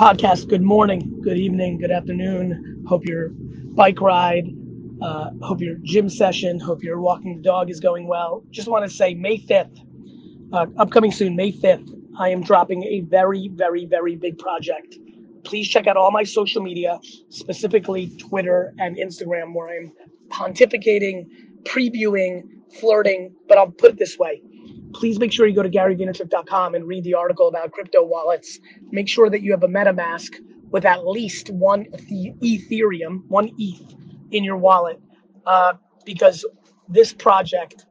podcast. Good morning, good evening, good afternoon. Hope your bike ride, uh, hope your gym session, hope your walking the dog is going well. Just want to say May 5th, uh, upcoming soon, May 5th, I am dropping a very, very, very big project. Please check out all my social media, specifically Twitter and Instagram, where I'm pontificating, previewing, flirting. But I'll put it this way please make sure you go to garyvaynerchuk.com and read the article about crypto wallets. Make sure that you have a MetaMask with at least one Ethereum, one ETH in your wallet, uh, because this project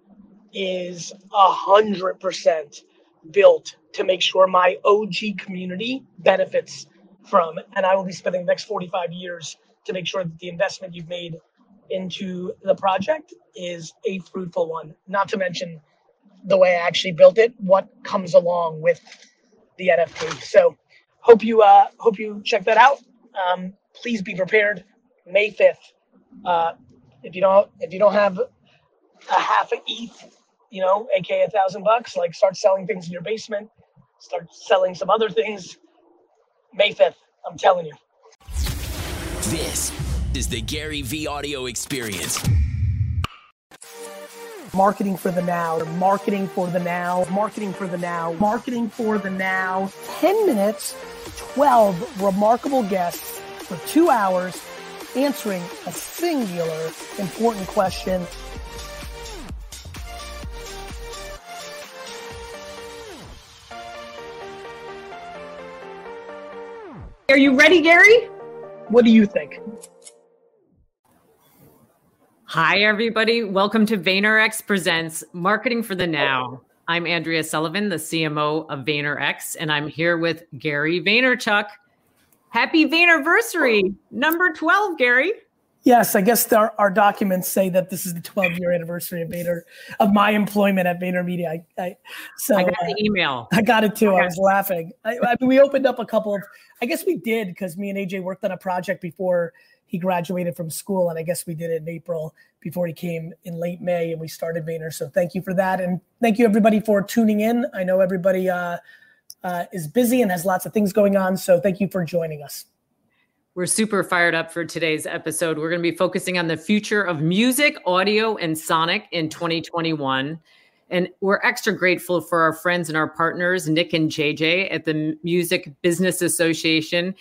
is a hundred percent built to make sure my OG community benefits from, and I will be spending the next 45 years to make sure that the investment you've made into the project is a fruitful one. Not to mention the way I actually built it, what comes along with the NFT. So hope you uh, hope you check that out. Um, please be prepared. May fifth. Uh, if you don't if you don't have a half a ETH, you know, aka a thousand bucks, like start selling things in your basement. Start selling some other things. May fifth. I'm telling you. This is the Gary V Audio Experience marketing for the now, marketing for the now, marketing for the now, marketing for the now. 10 minutes, 12 remarkable guests for two hours answering a singular important question. Are you ready, Gary? What do you think? Hi, everybody. Welcome to VaynerX Presents Marketing for the Now. I'm Andrea Sullivan, the CMO of VaynerX, and I'm here with Gary Vaynerchuk. Happy Vaynerversary, number 12, Gary. Yes, I guess our, our documents say that this is the 12 year anniversary of Vayner of my employment at VaynerMedia. I, I so I got the uh, email. I got it too. I, I was laughing. I, I mean, we opened up a couple of. I guess we did because me and AJ worked on a project before he graduated from school, and I guess we did it in April before he came in late May, and we started Vayner. So thank you for that, and thank you everybody for tuning in. I know everybody uh, uh, is busy and has lots of things going on, so thank you for joining us. We're super fired up for today's episode. We're going to be focusing on the future of music, audio, and sonic in 2021. And we're extra grateful for our friends and our partners, Nick and JJ at the Music Business Association.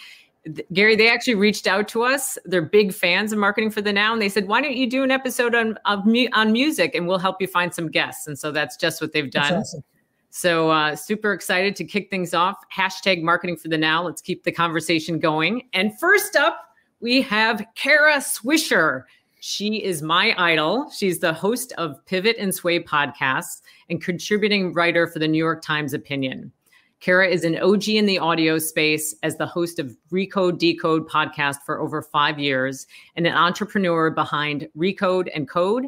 Gary, they actually reached out to us. They're big fans of Marketing for the Now, and they said, "Why don't you do an episode on of on music, and we'll help you find some guests." And so that's just what they've done. Awesome. So uh, super excited to kick things off. Hashtag Marketing for the Now. Let's keep the conversation going. And first up, we have Kara Swisher. She is my idol. She's the host of Pivot and Sway podcasts and contributing writer for the New York Times Opinion. Kara is an OG in the audio space as the host of Recode Decode podcast for over five years and an entrepreneur behind Recode and Code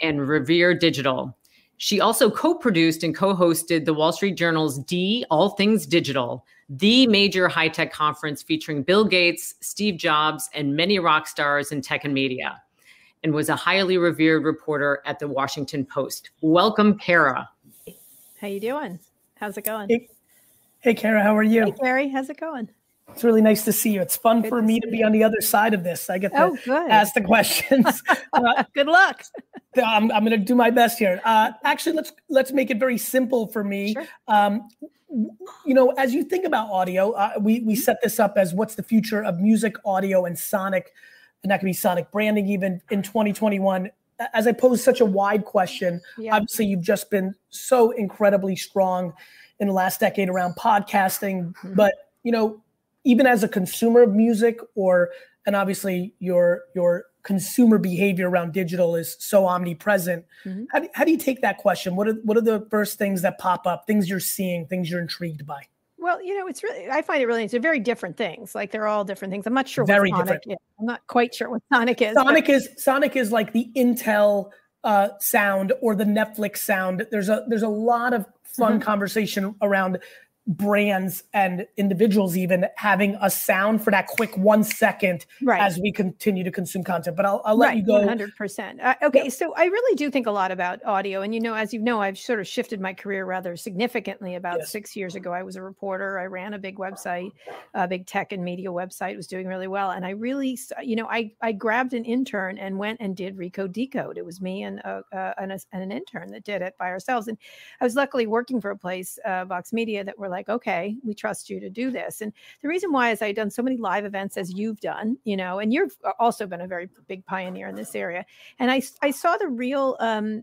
and Revere Digital. She also co produced and co hosted the Wall Street Journal's D All Things Digital, the major high tech conference featuring Bill Gates, Steve Jobs, and many rock stars in tech and media, and was a highly revered reporter at the Washington Post. Welcome, Kara. How you doing? How's it going? Hey, Hey, Kara, how are you? Hey, Gary, how's it going? It's really nice to see you. It's fun good for me to be on the other side of this. I get to oh, ask the questions. Uh, good luck. I'm, I'm going to do my best here. Uh, actually, let's let's make it very simple for me. Sure. Um, you know, as you think about audio, uh, we we set this up as what's the future of music, audio, and sonic, and that could be sonic branding even in 2021. As I pose such a wide question, yeah. obviously you've just been so incredibly strong in the last decade around podcasting. Mm-hmm. But you know, even as a consumer of music, or and obviously your your consumer behavior around digital is so omnipresent. Mm-hmm. How, do, how do you take that question? What are what are the first things that pop up? Things you're seeing, things you're intrigued by. Well, you know, it's really I find it really they're very different things. Like they're all different things. I'm not sure very what Sonic different. is. I'm not quite sure what Sonic is. Sonic but- is Sonic is like the Intel uh, sound or the Netflix sound. There's a there's a lot of fun mm-hmm. conversation around brands and individuals even having a sound for that quick one second right. as we continue to consume content. But I'll, I'll let right, you go. 100%. Uh, okay. So I really do think a lot about audio. And, you know, as you know, I've sort of shifted my career rather significantly. About Yes. six years ago, I was a reporter. I ran a big website, a big tech and media website, was doing really well. And I really, you know, I, I grabbed an intern and went and did Recode Decode. It was me and, uh, uh, and, a, and an intern that did it by ourselves. And I was luckily working for a place, uh, Vox Media, that were like, okay, we trust you to do this. And the reason why is I've done so many live events as you've done, you know, and you've also been a very big pioneer in this area. And I, I saw the real um,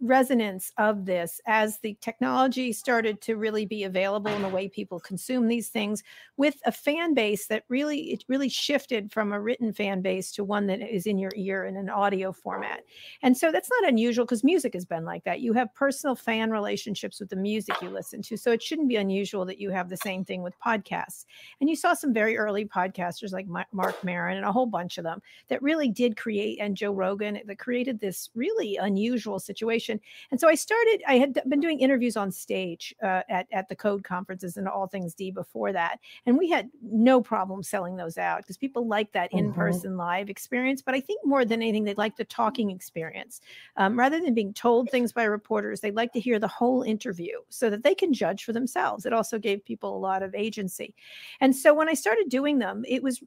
resonance of this as the technology started to really be available in the way people consume these things with a fan base that really it really shifted from a written fan base to one that is in your ear in an audio format. And so that's not unusual because music has been like that. You have personal fan relationships with the music you listen to so it shouldn't be unusual that you have the same thing with podcasts. And you saw some very early podcasters like Marc Maron and a whole bunch of them that really did create and joe rogan that created this really unusual situation and so I started, I had been doing interviews on stage uh, at, at the code conferences and all things D before that. And we had no problem selling those out because people like that Mhm. in person live experience. But I think more than anything, they like the talking experience. Um, rather than being told things by reporters, they like to hear the whole interview so that they can judge for themselves. It also gave people a lot of agency. And so when I started doing them, it was,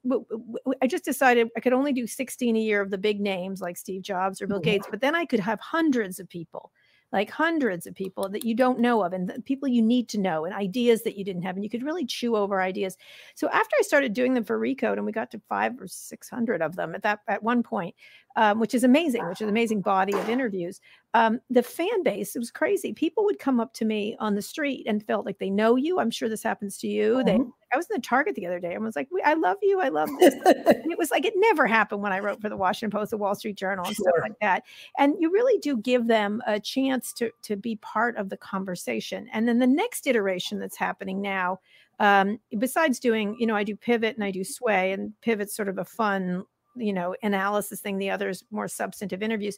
I just decided I could only do 16 a year of the big names like Steve Jobs or Bill Mhm. Gates, but then I could have hundreds of people like hundreds of people that you don't know of and the people you need to know and ideas that you didn't have and you could really chew over ideas. So after i started doing them for recode and we got to five or six hundred of them at that at one point um, which is amazing which is an amazing body of interviews. Um, the fan base it was crazy. People would come up to me on the street and felt like they know you. I'm sure this happens to you. They Mhm. i was in the target the other day. And was like i love you. I love this. It was like it never happened when I wrote for the Washington Post, the Wall Street Journal, and stuff like that. And you really do give them a chance to to be part of the conversation. And then the next iteration that's happening now, um, besides doing, you know, I do Pivot and I do Sway, and Pivot's sort of a fun you know analysis thing the others more substantive interviews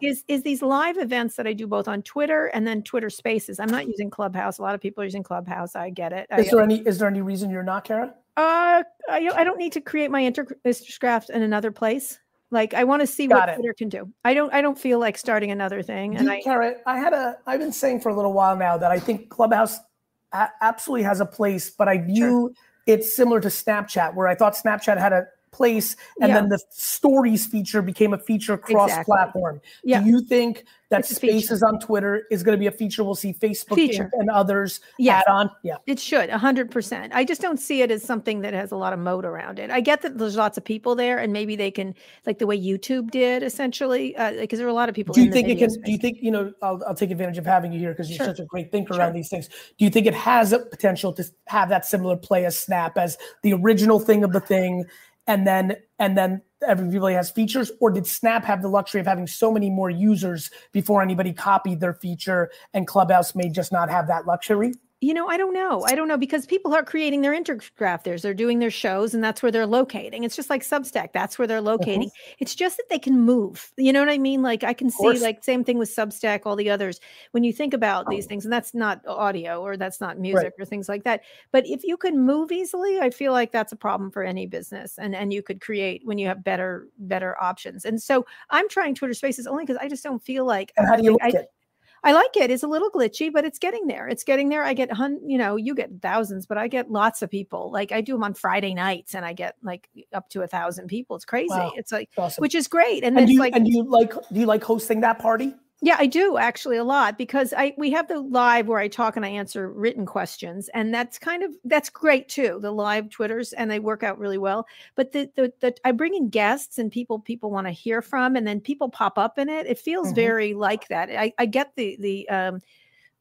is is these live events that i do both on twitter and then twitter spaces i'm not using clubhouse a lot of people are using clubhouse i get it is I, there any is there any reason you're not, Kara? uh, I, I don't need to create my inter- Instagraph in another place. Like I want to see Got what it. Twitter can do. I don't. I don't feel like starting another thing. And I Kara, I had a I've been saying for a little while now that I think Clubhouse a- absolutely has a place, but I view it similar to Snapchat, where I thought Snapchat had a place, and Yeah. then the stories feature became a feature cross-platform. Yeah. Do you think that It's. Spaces on Twitter is going to be a feature we'll see Facebook and, others Yes. add on? Yeah. It should, a hundred percent. I just don't see it as something that has a lot of moat around it. I get that there's lots of people there, and maybe they can, like the way YouTube did, essentially, uh, because there are a lot of people. Do you think it can? Do you think you know? I'll, I'll take advantage of having you here because you're Sure. such a great thinker Sure. around these things. Do you think it has a potential to have that similar play as Snap as the original thing of the thing, and then and then everybody has features, or did Snap have the luxury of having so many more users before anybody copied their feature, and Clubhouse may just not have that luxury? You know, I don't know. I don't know because people are creating their intergraph theirs. They're doing their shows, and that's where they're locating. It's just like Substack. That's where they're mm-hmm. locating. It's just that they can move. You know what I mean? Like I can see, like same thing with Substack, all the others. When you think about these oh. things, and that's not audio or that's not music or things like that. But if you can move easily, I feel like that's a problem for any business. And and you could create when you have better better options. And so I'm trying Twitter Spaces only because I just don't feel like And how do you I- it? I like it. It's a little glitchy, but it's getting there. It's getting there. I get hun, you know, you get thousands, but I get lots of people. Like I do them on Friday nights, and I get like up to a thousand people. It's crazy. Wow. It's like, Awesome. which is great. And, and then you, like, and do you like do you like hosting that party? Yeah, I do actually a lot because I we have the live where I talk and I answer written questions, and that's kind of that's great too. The live twitters and they work out really well. But the the, the I bring in guests and people people want to hear from, and then people pop up in it. It feels Mhm. very like that. I I get the the um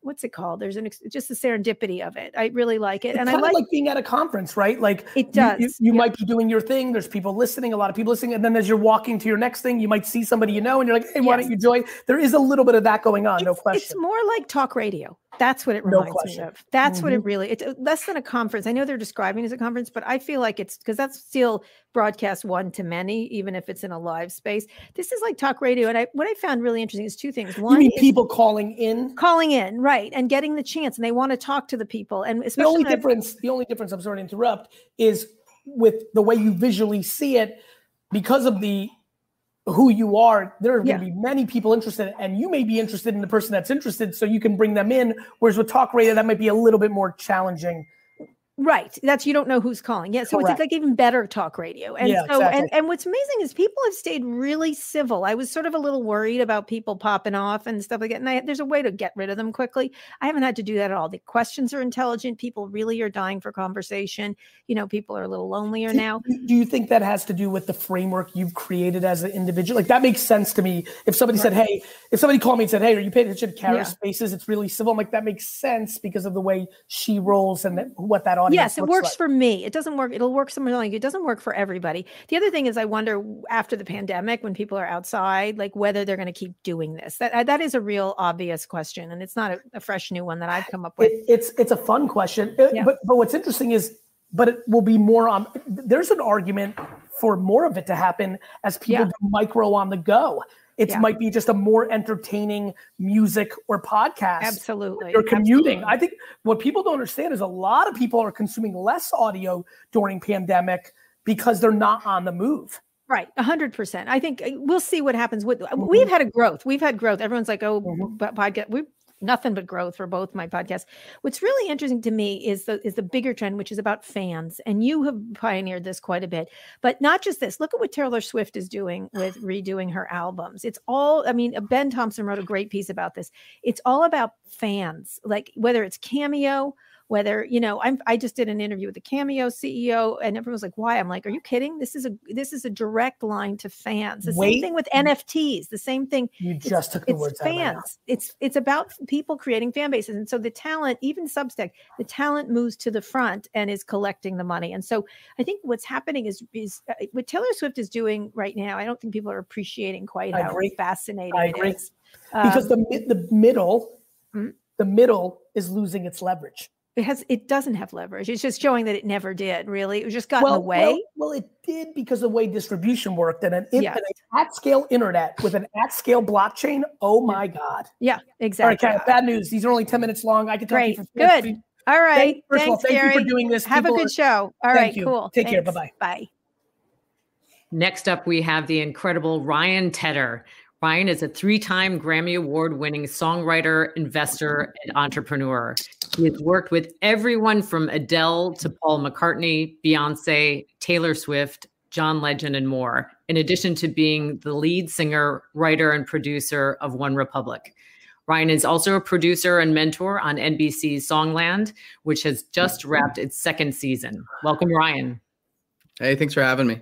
what's it called? There's an ex- just the serendipity of it. I really like it, It's and I like, like being at a conference, right? Like It you- does, You, you, yeah. might be doing your thing. There's people listening, a lot of people listening, and then as you're walking to your next thing, you might see somebody you know, and you're like, "Hey, why Yes. don't you join?" There is a little bit of that going on, no question. it's more like talk radio. That's what it No me of. That's what Mhm. it really. It's uh, less than a conference. I know they're describing it as a conference, but I feel like it's because that's still broadcast one to many, even if it's in a live space. This is like talk radio, and I what I found really interesting is two things. you One people calling in? calling in, right and getting the chance and they want to talk to the people and The only difference, the only difference, I'm sorry to interrupt, is with the way you visually see it, because of the who you are, there are Yeah. going to be many people interested, and you may be interested in the person that's interested, so you can bring them in. Whereas with talk radio, that might be a little bit more challenging. Right. That's you don't know who's calling. Yeah. So Correct. it's like even better talk radio. And Yeah, so exactly. and, and what's amazing is people have stayed really civil. I was sort of a little worried about people popping off and stuff like that. And I, there's a way to get rid of them quickly. I haven't had to do that at all. The questions are intelligent. People really are dying for conversation. You know, people are a little lonelier now. Do do you think that has to do with the framework you've created as an individual? Like that makes sense to me. If somebody said, "Hey," if somebody called me and said, "Hey, are you paying attention to Kara Yeah. Spaces?" It's really civil. I'm like, that makes sense because of the way she rolls and that, what that audience. Yes, it works like. for me. It doesn't work. It'll work somewhere like it doesn't work for everybody. The other thing is, I wonder after the pandemic, when people are outside, like whether they're going to keep doing this. That uh, that is a real obvious question, and it's not a, a fresh new one that I've come up with. It, it's it's a fun question, Uh, Yeah. but but what's interesting is, but it will be more on. There's an argument for more of it to happen as people Yeah. do micro on the go. It Yeah. might be just a more entertaining music or podcast. Absolutely. You're commuting. absolutely. I think what people don't understand is a lot of people are consuming less audio during pandemic because they're not on the move. Right, a hundred percent. I think uh, we'll see what happens with. uh, Mm-hmm. We've had a growth. We've had growth. Everyone's like, "Oh, but podcast." We nothing but growth for both my podcasts. What's really interesting to me is the is the bigger trend, which is about fans, and you have pioneered this quite a bit. But not just this. Look at what Taylor Swift is doing with redoing her albums. It's all. I mean, uh, Ben Thompson wrote a great piece about this. It's all about fans, like whether it's Cameo whether you know i'm i just did an interview with the cameo ceo and everyone's like why i'm like are you kidding this is a this is a direct line to fans the Wait. same thing with nfts the same thing You It's- just took the it's words out of my mouth. fans it's it's about people creating fan bases and so the talent even substack the talent moves to the front and is collecting the money and so i think what's happening is is uh, what taylor swift is doing right now i don't think people are appreciating quite I how agree. fascinating I agree. Because Um, the the middle, Mhm. the middle is losing its leverage. It has it doesn't have leverage it's just showing that it never did really it just got in the way Well, well, it did because of the way distribution worked and an, in, Yes. an at scale internet with an at scale blockchain. Oh my God. yeah All right, exactly Kat, bad news. These are only 10 minutes long. I can talk Great. to you for Good. 50. All right. Thank, first of all, thank Gary. you for doing this. Have a good are- show. all right you. Cool. Take care. Bye-bye. Bye. Next up, we have the incredible Ryan Tedder. Ryan is a three time Grammy Award winning songwriter, investor, and entrepreneur. He has worked with everyone from Adele to Paul McCartney, Beyonce, Taylor Swift, John Legend, and more, in addition to being the lead singer, writer, and producer of OneRepublic. Ryan is also a producer and mentor on NBC's Songland, which has just wrapped its second season. Welcome, Ryan. Hey, thanks for having me.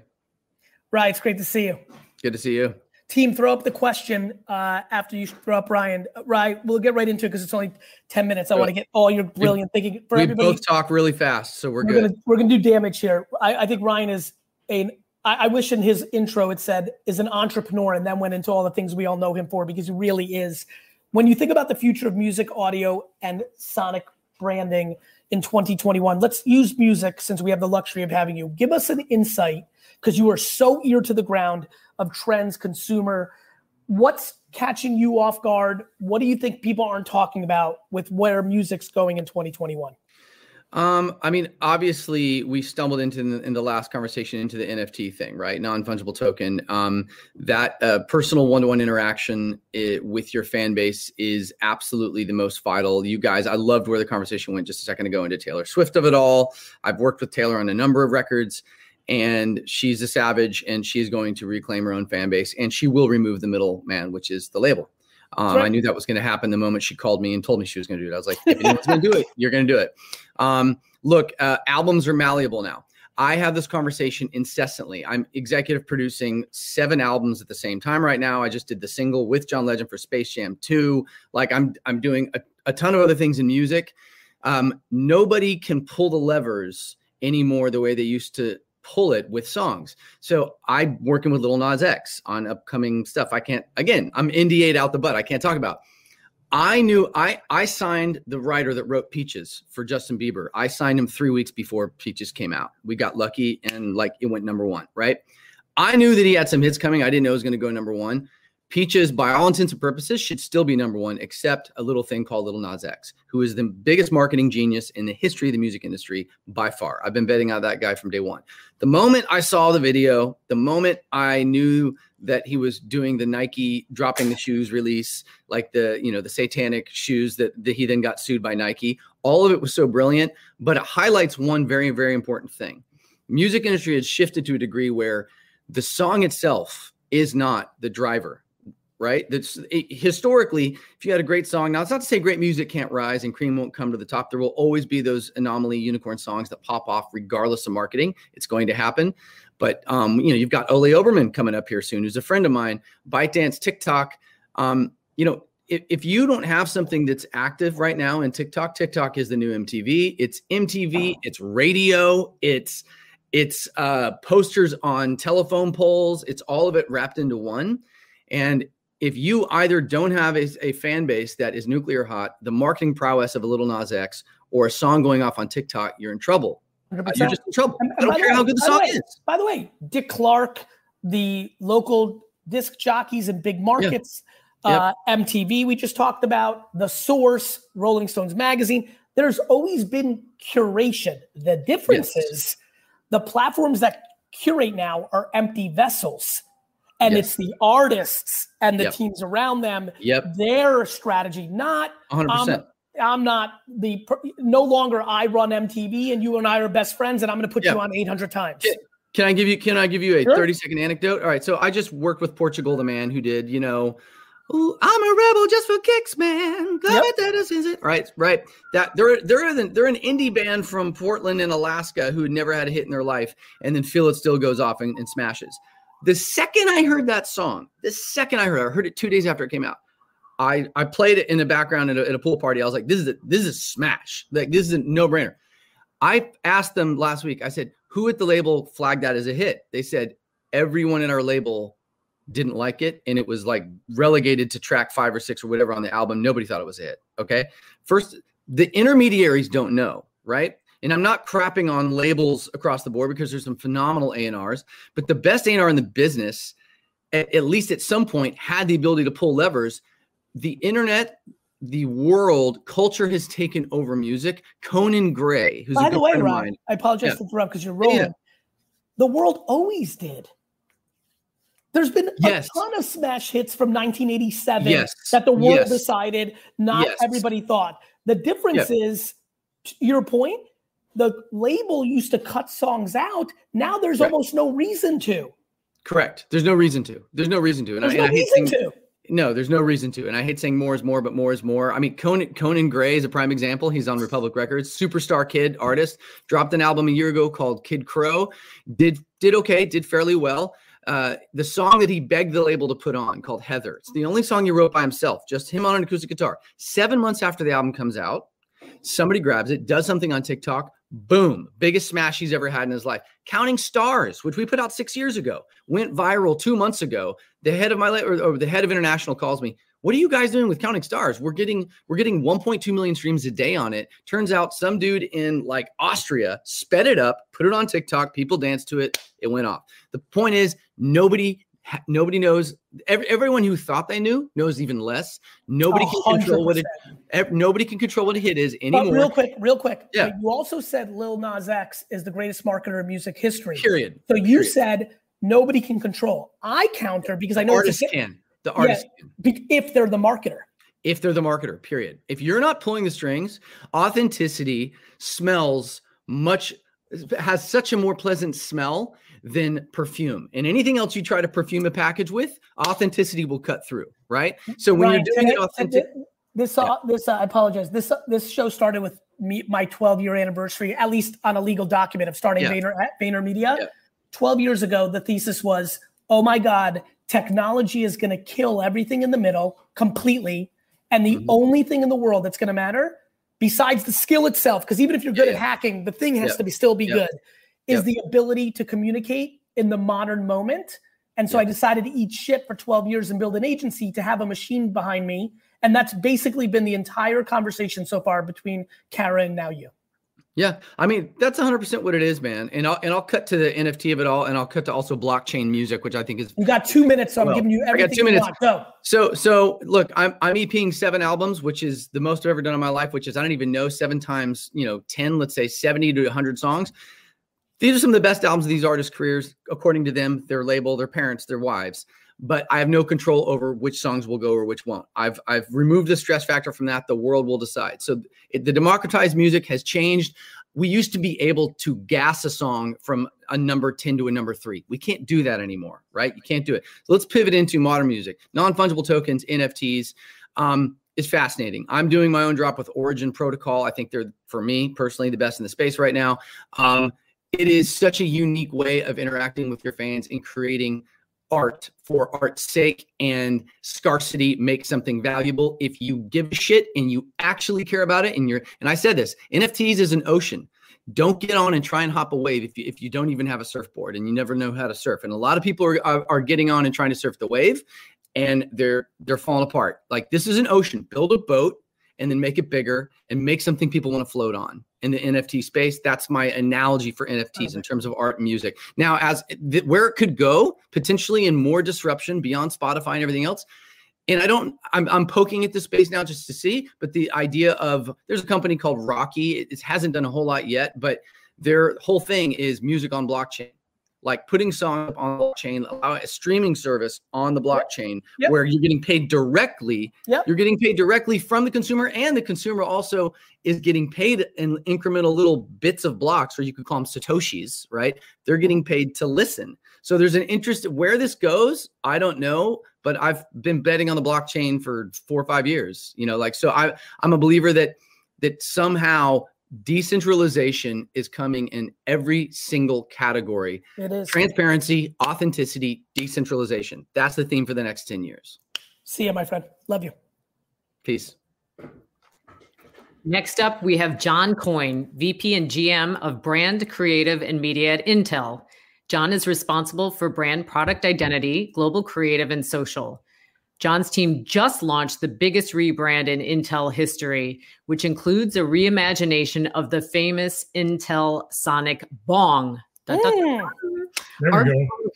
Right. It's great to see you. Good to see you. Team, throw up the question uh, after you throw up Ryan. Uh, Ryan, we'll get right into it because it's only 10 minutes. I want to get all your brilliant thinking for we everybody. both talk really fast, so we're, we're good. gonna we're gonna do damage here. I, I think Ryan is an I, I wish in his intro it said is an entrepreneur and then went into all the things we all know him for because he really is. When you think about the future of music, audio, and sonic branding in 2021, let's use music since we have the luxury of having you. Give us an insight because you are so ear to the ground of trends, consumer. What's catching you off guard? What do you think people aren't talking about with where music's going in 2021? Um, I mean, obviously, we stumbled into in the, in the last conversation into the NFT thing, right? Non fungible token. Um, that uh, personal one to one interaction i with your fan base is absolutely the most vital. You guys, I loved where the conversation went just a second ago into Taylor Swift of it all. I've worked with Taylor on a number of records, and she's a savage, and she's going to reclaim her own fan base, and she will remove the middleman, which is the label. Um, Right. I knew that was going to happen the moment she called me and told me she was going to do it. I was like, if anyone's going to do it, you're going to do it. Um, look, uh, albums are malleable now. I have this conversation incessantly. I'm executive producing seven albums at the same time right now. I just did the single with John Legend for Space Jam 2. Like I'm I'm doing a, a ton of other things in music. Um, nobody can pull the levers anymore the way they used to pull it with songs. So I'm working with Little Nas X on upcoming stuff. I can't again, I'm NDA'd out the butt. I can't talk about. I knew I I signed the writer that wrote Peaches for Justin Bieber. I signed him three weeks before Peaches came out. We got lucky and like it went number one, right? I knew that he had some hits coming. I didn't know it was going to go number one. Peaches, by all intents and purposes, should still be number one, except a little thing called Little Nas X, who is the biggest marketing genius in the history of the music industry by far. I've been betting on that guy from day one. The moment I saw the video, the moment I knew that he was doing the Nike dropping the shoes release, like the you know the satanic shoes that, that he then got sued by Nike, all of it was so brilliant. But it highlights one very very important thing: music industry has shifted to a degree where the song itself is not the driver right? That's it, historically, if you had a great song, now it's not to say great music can't rise and cream won't come to the top. There will always be those anomaly unicorn songs that pop off regardless of marketing. It's going to happen. But um, you know, you've got Ole Obermann coming up here soon, who's a friend of mine, ByteDance, TikTok. Um, you know, if, if you don't have something that's active right now in TikTok, TikTok is the new MTV. It's MTV, it's radio, it's it's uh, posters on telephone poles. It's all of it wrapped into one. And if you either don't have a, a, fan base that is nuclear hot, the marketing prowess of a little Nas X, or a song going off on TikTok, you're in trouble. 100%. You're just in trouble. And, I don't care way, how good the song the way, is. By the way, Dick Clark, the local disc jockeys in big markets, yeah. uh, MTV, we just talked about, The Source, Rolling Stones Magazine. There's always been curation. The difference yes. is the platforms that curate now are empty vessels and yes. it's the artists and the yep. teams around them. Yep. Their strategy, not 100%. Um, I'm not the no longer I run MTV and you and I are best friends and I'm going to put yep. you on 800 times. Can, can, I give you can I give you a sure. 30 second anecdote? All right, so I just worked with Portugal the man who did, you know, Ooh, I'm a rebel just for kicks, man. Yep. It. Right, right. That they're they're an, they're an indie band from Portland in Alaska who had never had a hit in their life, and then Feel It Still goes off and, and smashes. The second I heard that song, the second I heard it, I heard it two days after it came out. I I played it in the background at a, at a pool party. I was like, this is a, this is smash. Like this is a no brainer. I asked them last week. I said, who at the label flagged that as a hit? They said everyone in our label didn't like it, and it was like relegated to track five or six or whatever on the album. Nobody thought it was a hit. Okay, first the intermediaries don't know, right? And I'm not crapping on labels across the board because there's some phenomenal A&Rs, but the best A&R in the business, at, at least at some point, had the ability to pull levers. The internet, the world, culture has taken over music. Conan Gray, who's by the way, Ron, I apologize yeah. to interrupt because you're rolling. Yeah. The world always did. There's been yes. a ton of smash hits from 1987 yes. that the world yes. decided not everybody thought. The difference is, your point, the label used to cut songs out. Now there's almost no reason to. Correct. There's no reason to. There's no reason to. And there's I, no reason saying, to. No, there's no reason to. And I hate saying more is more, but more is more. I mean, Conan, Conan Gray is a prime example. He's on Republic Records, superstar kid artist, dropped an album a year ago called Kid Krow. Did did okay, did fairly well. Uh, the song that he begged the label to put on called Heather. It's the only song he wrote by himself, just him on an acoustic guitar. Seven months after the album comes out, somebody grabs it, does something on TikTok, Boom. Biggest smash he's ever had in his life. Counting Stars, which we put out six years ago, went viral two months ago. The head of my or, or the head of international calls me. What are you guys doing with Counting Stars? We're getting we're getting 1.2 million streams a day on it. Turns out some dude in like Austria sped it up, put it on TikTok. People danced to it. It went off. The point is, nobody nobody knows every, everyone who thought they knew knows even less. Nobody 100%. can control what it nobody can control what a hit is anymore but real quick real quick yeah. you also said lil nas x is the greatest marketer in music history. Period. So you period. said nobody can control. I counter because i know artists can. The artist yeah, if they're the marketer. If they're the marketer period. If you're not pulling the strings authenticity smells much has such a more pleasant smell than perfume. And anything else you try to perfume a package with, authenticity will cut through, right? So when Ryan, you're doing it authentic. This, uh, this, uh, I apologize. This, uh, this show started with me, my 12 year anniversary, at least on a legal document of starting yeah. Vayner at VaynerMedia. Yeah. 12 years ago, the thesis was, oh my God, technology is going to kill everything in the middle completely. And the mm-hmm. only thing in the world that's going to matter, besides the skill itself, because even if you're good yeah, at hacking, the thing has to be still be good is yep. the ability to communicate in the modern moment. And so yep. I decided to eat shit for 12 years and build an agency to have a machine behind me. And that's basically been the entire conversation so far between Kara and now you. Yeah, I mean that's 100 percent what it is, man. And I'll and I'll cut to the NFT of it all, and I'll cut to also blockchain music, which I think is. You got two minutes, so I'm giving you everything. I got two you minutes. want. Go. So so look, I'm I'm EPing seven albums, which is the most I've ever done in my life. Which is I don't even know seven times you know ten, let's say 70 to 100 songs. These are some of the best albums of these artists' careers, according to them, their label, their parents, their wives. But I have no control over which songs will go or which won't. I've I've removed the stress factor from that. The world will decide. So it, the democratized music has changed. We used to be able to gas a song from a number 10 to a number three. We can't do that anymore, right? You can't do it. So let's pivot into modern music, non fungible tokens, NFTs. Um, is fascinating. I'm doing my own drop with Origin Protocol. I think they're, for me personally, the best in the space right now. Um, it is such a unique way of interacting with your fans and creating art for art's sake and scarcity makes something valuable. If you give a shit and you actually care about it and you're and i said this nfts is an ocean. Don't get on and try and hop a wave if you, if you don't even have a surfboard and you never know how to surf. And a lot of people are, are, are getting on and trying to surf the wave and they're they're falling apart. Like this is an ocean. Build a boat and then make it bigger and make something people want to float on in the NFT space. That's my analogy for NFTs in terms of art and music. Now, as th- where it could go potentially in more disruption beyond Spotify and everything else. And I don't, I'm, I'm poking at this space now just to see, but the idea of there's a company called Rocki. It, it hasn't done a whole lot yet, but their whole thing is music on blockchain like putting songs up on the blockchain, allow a streaming service on the blockchain Yep. where you're getting paid directly. Yep. You're getting paid directly from the consumer, and the consumer also is getting paid in incremental little bits of blocks, or you could call them satoshis, right? They're getting paid to listen. So there's an interest where this goes. I don't know, but I've been betting on the blockchain for four or five years. You know, like so. I I'm a believer that that somehow decentralization is coming in every single category It is. transparency authenticity decentralization that's the theme for the next 10 years See you, my friend. Love you. peace Next up, we have John Coyne, VP and GM of Brand Creative and Media at Intel. John is responsible for brand product identity, global creative, and social. John's team just launched the biggest rebrand in Intel history, which includes a reimagination of the famous Intel Sonic Bong. Dun, dun, dun. Our-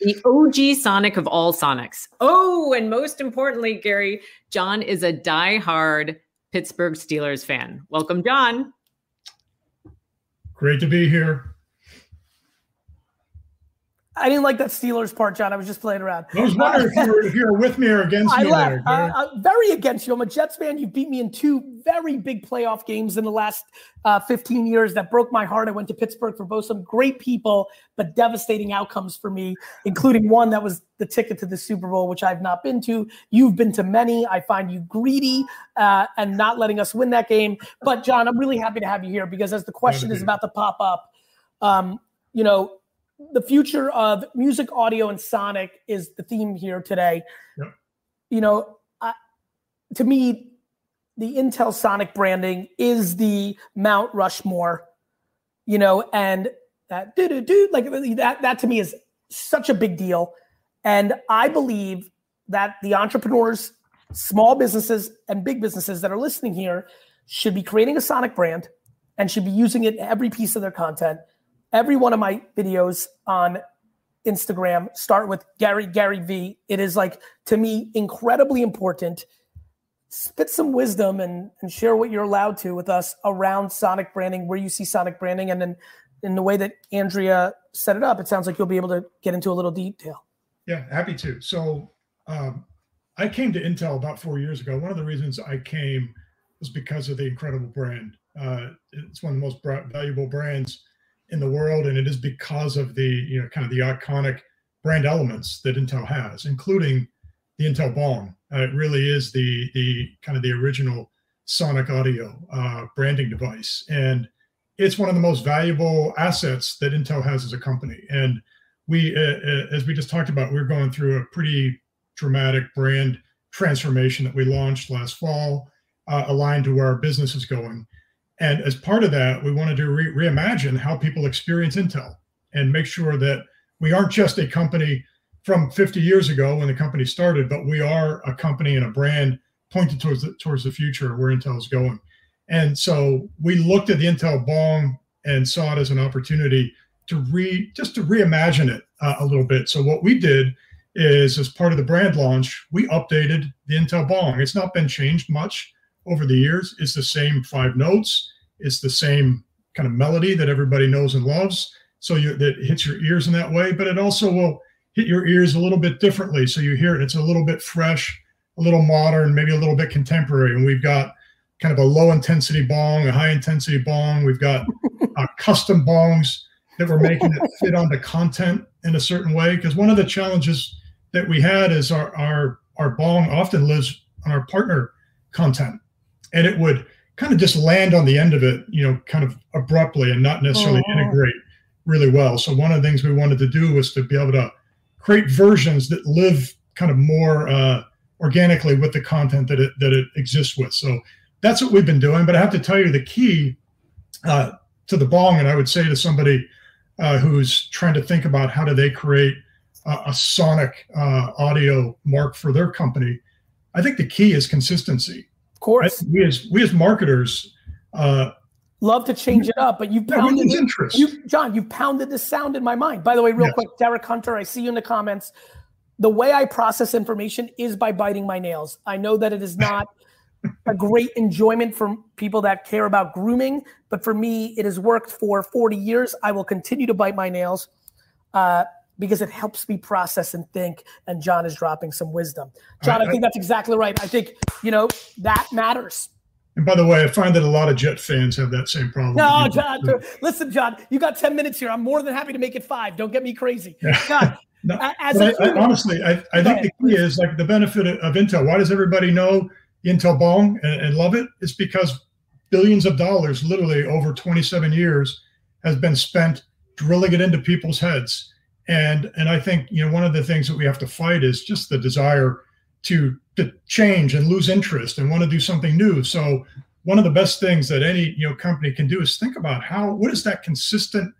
the OG Sonic of all Sonics. Oh, and most importantly, Gary, John is a die-hard Pittsburgh Steelers fan. Welcome, John. Great to be here. I didn't like that Steelers part, John. I was just playing around. I was wondering if you were if you were with me or against I me left. there. Uh, uh, very against you. I'm a Jets fan. You beat me in two very big playoff games in the last uh, 15 years that broke my heart. I went to Pittsburgh for both some great people, but devastating outcomes for me, including one that was the ticket to the Super Bowl, which I've not been to. You've been to many. I find you greedy uh, and not letting us win that game. But, John, I'm really happy to have you here because as the question is about to pop up, um, you know, the future of music, audio, and sonic is the theme here today. Yep. You know, I, to me, the Intel Sonic branding is the Mount Rushmore. You know, and that do do do like that. That to me is such a big deal, and I believe that the entrepreneurs, small businesses, and big businesses that are listening here should be creating a Sonic brand and should be using it in every piece of their content every one of my videos on Instagram start with Gary Gary V. It is like to me incredibly important. Spit some wisdom and and share what you're allowed to with us around Sonic branding, where you see Sonic branding, and then in the way that Andrea set it up, it sounds like you'll be able to get into a little detail. Yeah, happy to. So um, I came to Intel about four years ago. One of the reasons I came was because of the incredible brand. Uh, it's one of the most valuable brands in the world, and it is because of the you know kind of the iconic brand elements that Intel has, including the Intel Bong. Uh, it really is the the kind of the original sonic audio uh, branding device, and it's one of the most valuable assets that Intel has as a company. And we, uh, uh, as we just talked about, we're going through a pretty dramatic brand transformation that we launched last fall, uh, aligned to where our business is going. And as part of that, we wanted to re- reimagine how people experience Intel and make sure that we aren't just a company from 50 years ago when the company started, but we are a company and a brand pointed towards the, towards the future where Intel is going. And so we looked at the Intel Bong and saw it as an opportunity to re just to reimagine it uh, a little bit. So what we did is, as part of the brand launch, we updated the Intel Bong. It's not been changed much over the years. It's the same five notes. It's the same kind of melody that everybody knows and loves. So you, that hits your ears in that way, but it also will hit your ears a little bit differently. So you hear it. It's a little bit fresh, a little modern, maybe a little bit contemporary. And we've got kind of a low intensity bong, a high intensity bong. We've got uh, custom bongs that we're making that fit onto content in a certain way. Because one of the challenges that we had is our our our bong often lives on our partner content, and it would kind of just land on the end of it, you know, kind of abruptly and not necessarily Oh. integrate really well. So one of the things we wanted to do was to be able to create versions that live kind of more uh, organically with the content that it that it exists with. So that's what we've been doing. But I have to tell you, the key uh, to the bong, and I would say to somebody uh, who's trying to think about how do they create a, a sonic uh, audio mark for their company, I think the key is consistency. Course, we as we as marketers, uh, love to change it up, but you pounded interest. You, John, you pounded the sound in my mind. By the way, real Yes. quick, Derek Hunter, I see you in the comments. The way I process information is by biting my nails. I know that it is not a great enjoyment for people that care about grooming, but for me, it has worked for 40 years. I will continue to bite my nails uh, because it helps me process and think. And John is dropping some wisdom. John, I I- think that's exactly right. I think, you know, that matters. and by the way, I find that a lot of Jet fans have that same problem. No, John. Listen, John. You got ten minutes here. I'm more than happy to make it five. Don't get me crazy, Yeah. John. No, As But a I, I, honestly, I, I think the key is like the benefit of, of Intel. Why does everybody know Intel Bong and, and love it? It's because billions of dollars, literally over 27 years, has been spent drilling it into people's heads. And and I think you know one of the things that we have to fight is just the desire to to change and lose interest and want to do something new. So one of the best things that any you know company can do is think about how what is that consistent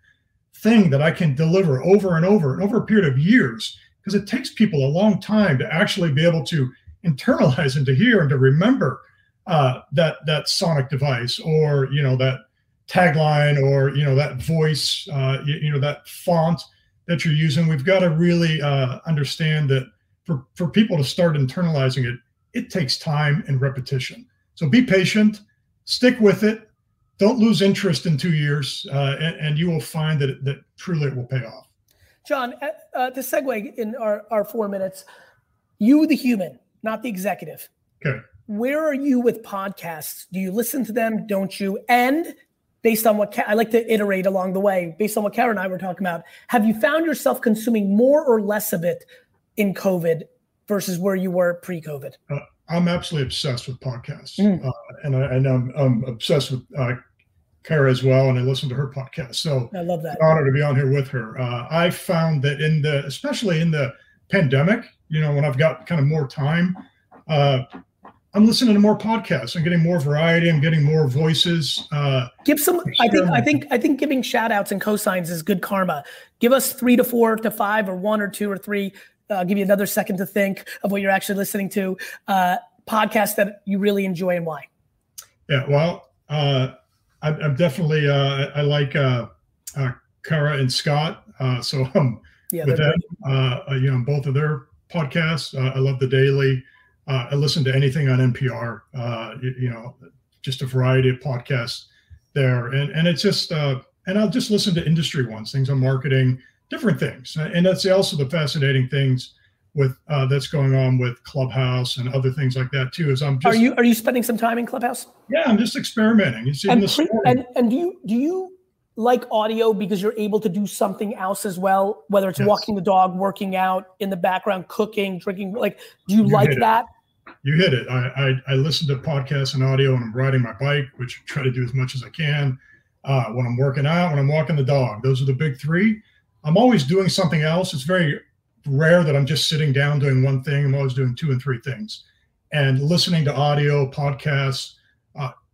thing that I can deliver over and over and over a period of years because it takes people a long time to actually be able to internalize and to hear and to remember uh, that that sonic device or you know that tagline or you know that voice uh, you, you know that font that you're using we've got to really uh, understand that for for people to start internalizing it it takes time and repetition so be patient stick with it don't lose interest in two years uh, and, and you will find that it, that truly it will pay off John. Uh, uh, to segue in our our four minutes, you the human, not the executive. okay Where are you with podcasts? Do you listen to them? Don't you? And based on what I like to iterate along the way, based on what Karen and I were talking about, have you found yourself consuming more or less of it in COVID versus where you were pre-COVID? I'm absolutely obsessed with podcasts, Mm. uh, and, I, and I'm, I'm obsessed with uh, Kara as well, and I listen to her podcast. So I love that. honor to be on here with her. Uh, I found that in the, especially in the pandemic, you know, when I've got kind of more time, uh, I'm listening to more podcasts. I'm getting more variety. I'm getting more voices. Uh, Give some. I think. I think. I think giving shout outs and cosigns is good karma. Give us three to four to five, or one or two or three. Uh, I'll give you another second to think of what you're actually listening to. Uh, podcasts that you really enjoy and why. Yeah, well, uh, I, I'm definitely uh, I like uh, uh, Kara and Scott. Uh, so um, Yeah, with them, you know, both of their podcasts. Uh, I love the Daily. Uh, I listen to anything on NPR. Uh, you, you know, just a variety of podcasts there, and and it's just uh, and I'll just listen to industry ones, things on marketing, different things, and that's also the fascinating things with uh, that's going on with Clubhouse and other things like that too. Is I'm just Are you are you spending some time in Clubhouse? yeah, I'm just experimenting. You see, And, pre- and and do you do you like audio because you're able to do something else as well, whether it's Yes. walking the dog, working out in the background, cooking, drinking? Like, do you You like hit it. that? you hit it. I, I I listen to podcasts and audio when I'm riding my bike, which I try to do as much as I can. Uh, when I'm working out, when I'm walking the dog, those are the big three. I'm always doing something else. It's very rare that I'm just sitting down doing one thing. I'm always doing two and three things, and listening to audio podcasts.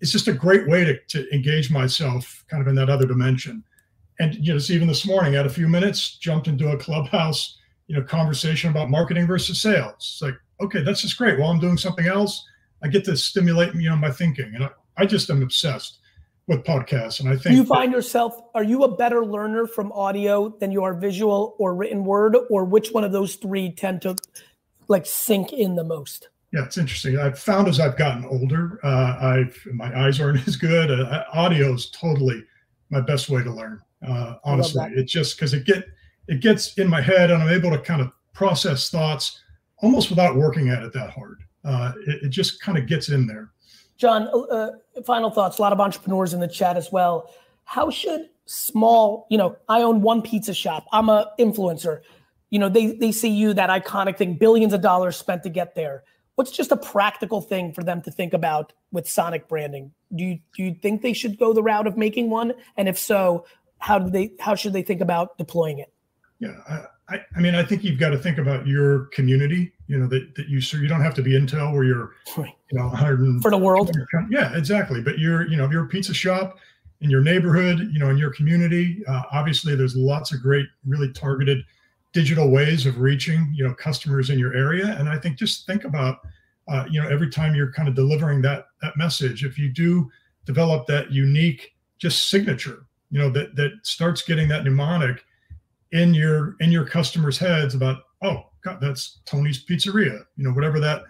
It's just a great way to, to engage myself, kind of in that other dimension. And you know, just even this morning, I had a few minutes, jumped into a clubhouse, you know, conversation about marketing versus sales. It's like okay, that's just great. While I'm doing something else, I get to stimulate, you know, my thinking. And I, I just am obsessed with podcasts. And I think Do you find yourself are you a better learner from audio than you are visual or written word, or which one of those three tend to like sink in the most? Yeah, it's interesting. I've found as I've gotten older, uh, I've my eyes aren't as good. Uh, audio is totally my best way to learn. Uh, honestly, it's just because it get it gets in my head, and I'm able to kind of process thoughts almost without working at it that hard. Uh, it, it, just kind of gets in there. John, uh, uh, final thoughts. A lot of entrepreneurs in the chat as well. How should small, you know, I own one pizza shop. I'm a influencer. You know, they they see you that iconic thing, billions of dollars spent to get there. What's just a practical thing for them to think about with Sonic branding? Do you do you think they should go the route of making one? And if so, how do they how should they think about deploying it? Yeah, I, I mean, I think you've got to think about your community. You know that, that you so you don't have to be Intel where you're, you know, 100 for the world. Yeah, exactly. But you're, you know, if you're a pizza shop in your neighborhood, you know, in your community, uh, obviously there's lots of great, really targeted digital ways of reaching, you know, customers in your area. And I think just think about, uh, you know, every time you're kind of delivering that that message, if you do develop that unique just signature, you know, that that starts getting that mnemonic in your in your customers' heads about, oh, God, that's Tony's Pizzeria, you know, whatever that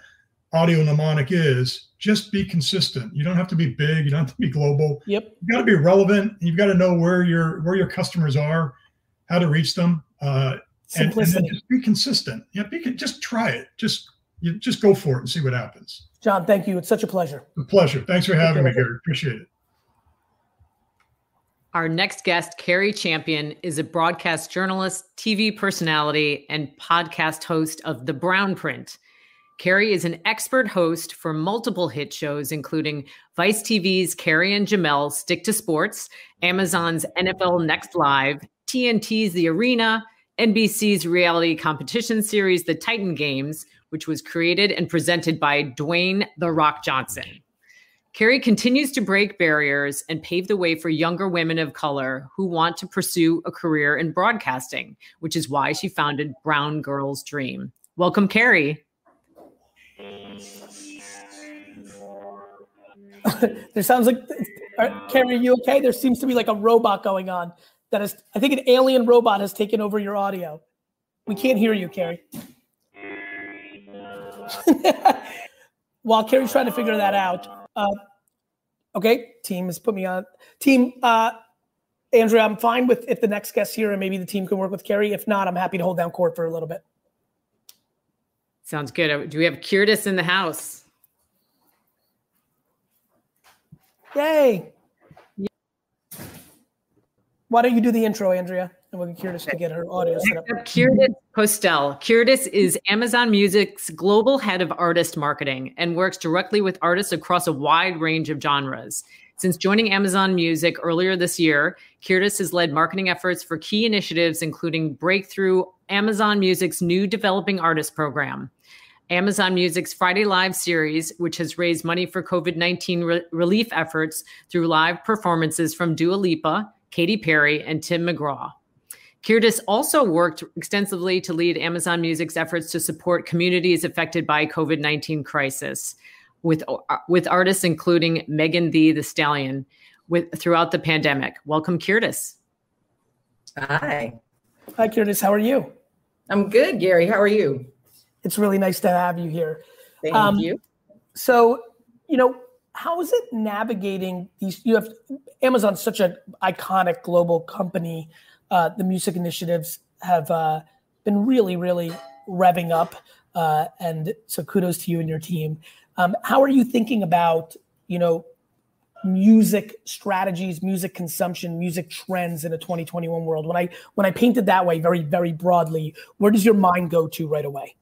audio mnemonic is. Just be consistent. You don't have to be big. You don't have to be global. Yep. You got to be relevant. You've got to know where your where your customers are, how to reach them, uh, and, and just be consistent. Yeah, be just try it. Just you just go for it and see what happens. John, thank you. It's such a pleasure. A pleasure. Thanks for having me, Gary. Appreciate it. Our next guest, Cari Champion, is a broadcast journalist, TV personality, and podcast host of The Brown Print. Cari is an expert host for multiple hit shows, including Vice TV's Cari and Jemele Stick to Sports, Amazon's NFL Next Live, TNT's The Arena, NBC's reality competition series, The Titan Games, which was created and presented by Dwayne The Rock Johnson. Cari continues to break barriers and pave the way for younger women of color who want to pursue a career in broadcasting, which is why she founded Brown Girls Dream. Welcome, Carrie. there sounds like, uh, Cari, you okay? There seems to be like a robot going on. That is, I think an alien robot has taken over your audio. We can't hear you, Cari. While Cari's trying to figure that out, uh, okay, team has put me on. Team, uh, Andrea, I'm fine with if the next guest here and maybe the team can work with Cari. If not, I'm happy to hold down court for a little bit. Sounds good. Do we have Kirdis in the house? Yay. Why don't you do the intro, Andrea? And we'll get Kirdis to get her audio set up. Kirdis Postelle. Kirdis is Amazon Music's global head of artist marketing and works directly with artists across a wide range of genres. Since joining Amazon Music earlier this year, Kirdis has led marketing efforts for key initiatives, including Breakthrough, Amazon Music's new developing artist program, Amazon Music's Friday Live series, which has raised money for COVID 19 re- relief efforts through live performances from Dua Lipa, Katy Perry, and Tim McGraw. Kirdis also worked extensively to lead Amazon Music's efforts to support communities affected by COVID-19 crisis with, uh, with artists including Megan Thee the Stallion with throughout the pandemic. Welcome, Kirdis. Hi. Hi, Kirdis. How are you? I'm good, Gary. How are you? It's really nice to have you here. Thank um, you. So, you know, how is it navigating these? You have Amazon's such an iconic global company uh, the music initiatives have uh, been really, really revving up. Uh, and so kudos to you and your team. Um, how are you thinking about, you know, music strategies, music consumption, music trends in a 2021 world? When I when I painted that way, very very broadly, where does your mind go to right away?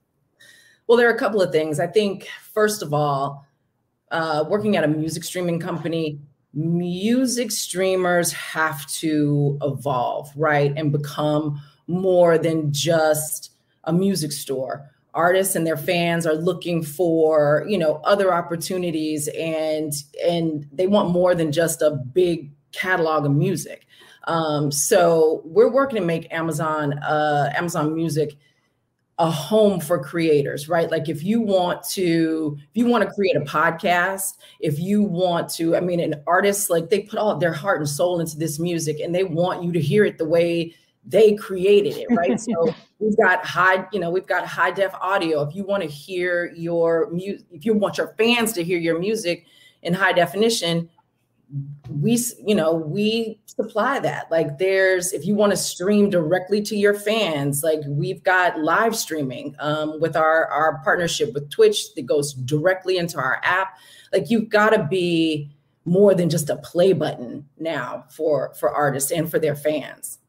Well, there are a couple of things. I think first of all, uh, working at a music streaming company, music streamers have to evolve, right? And become more than just a music store. Artists and their fans are looking for, you know, other opportunities and and they want more than just a big catalog of music. Um, so we're working to make Amazon uh, Amazon Music a home for creators, right? Like if you want to, if you want to create a podcast, if you want to, I mean, an artist, like they put all their heart and soul into this music and they want you to hear it the way they created it, right? so we've got high, you know, we've got high def audio. If you want to hear your music, if you want your fans to hear your music in high definition, we you know we supply that. Like there's if you want to stream directly to your fans like we've got live streaming um, with our our partnership with twitch that goes directly into our app. Like you've got to be more than just a play button now for for artists and for their fans.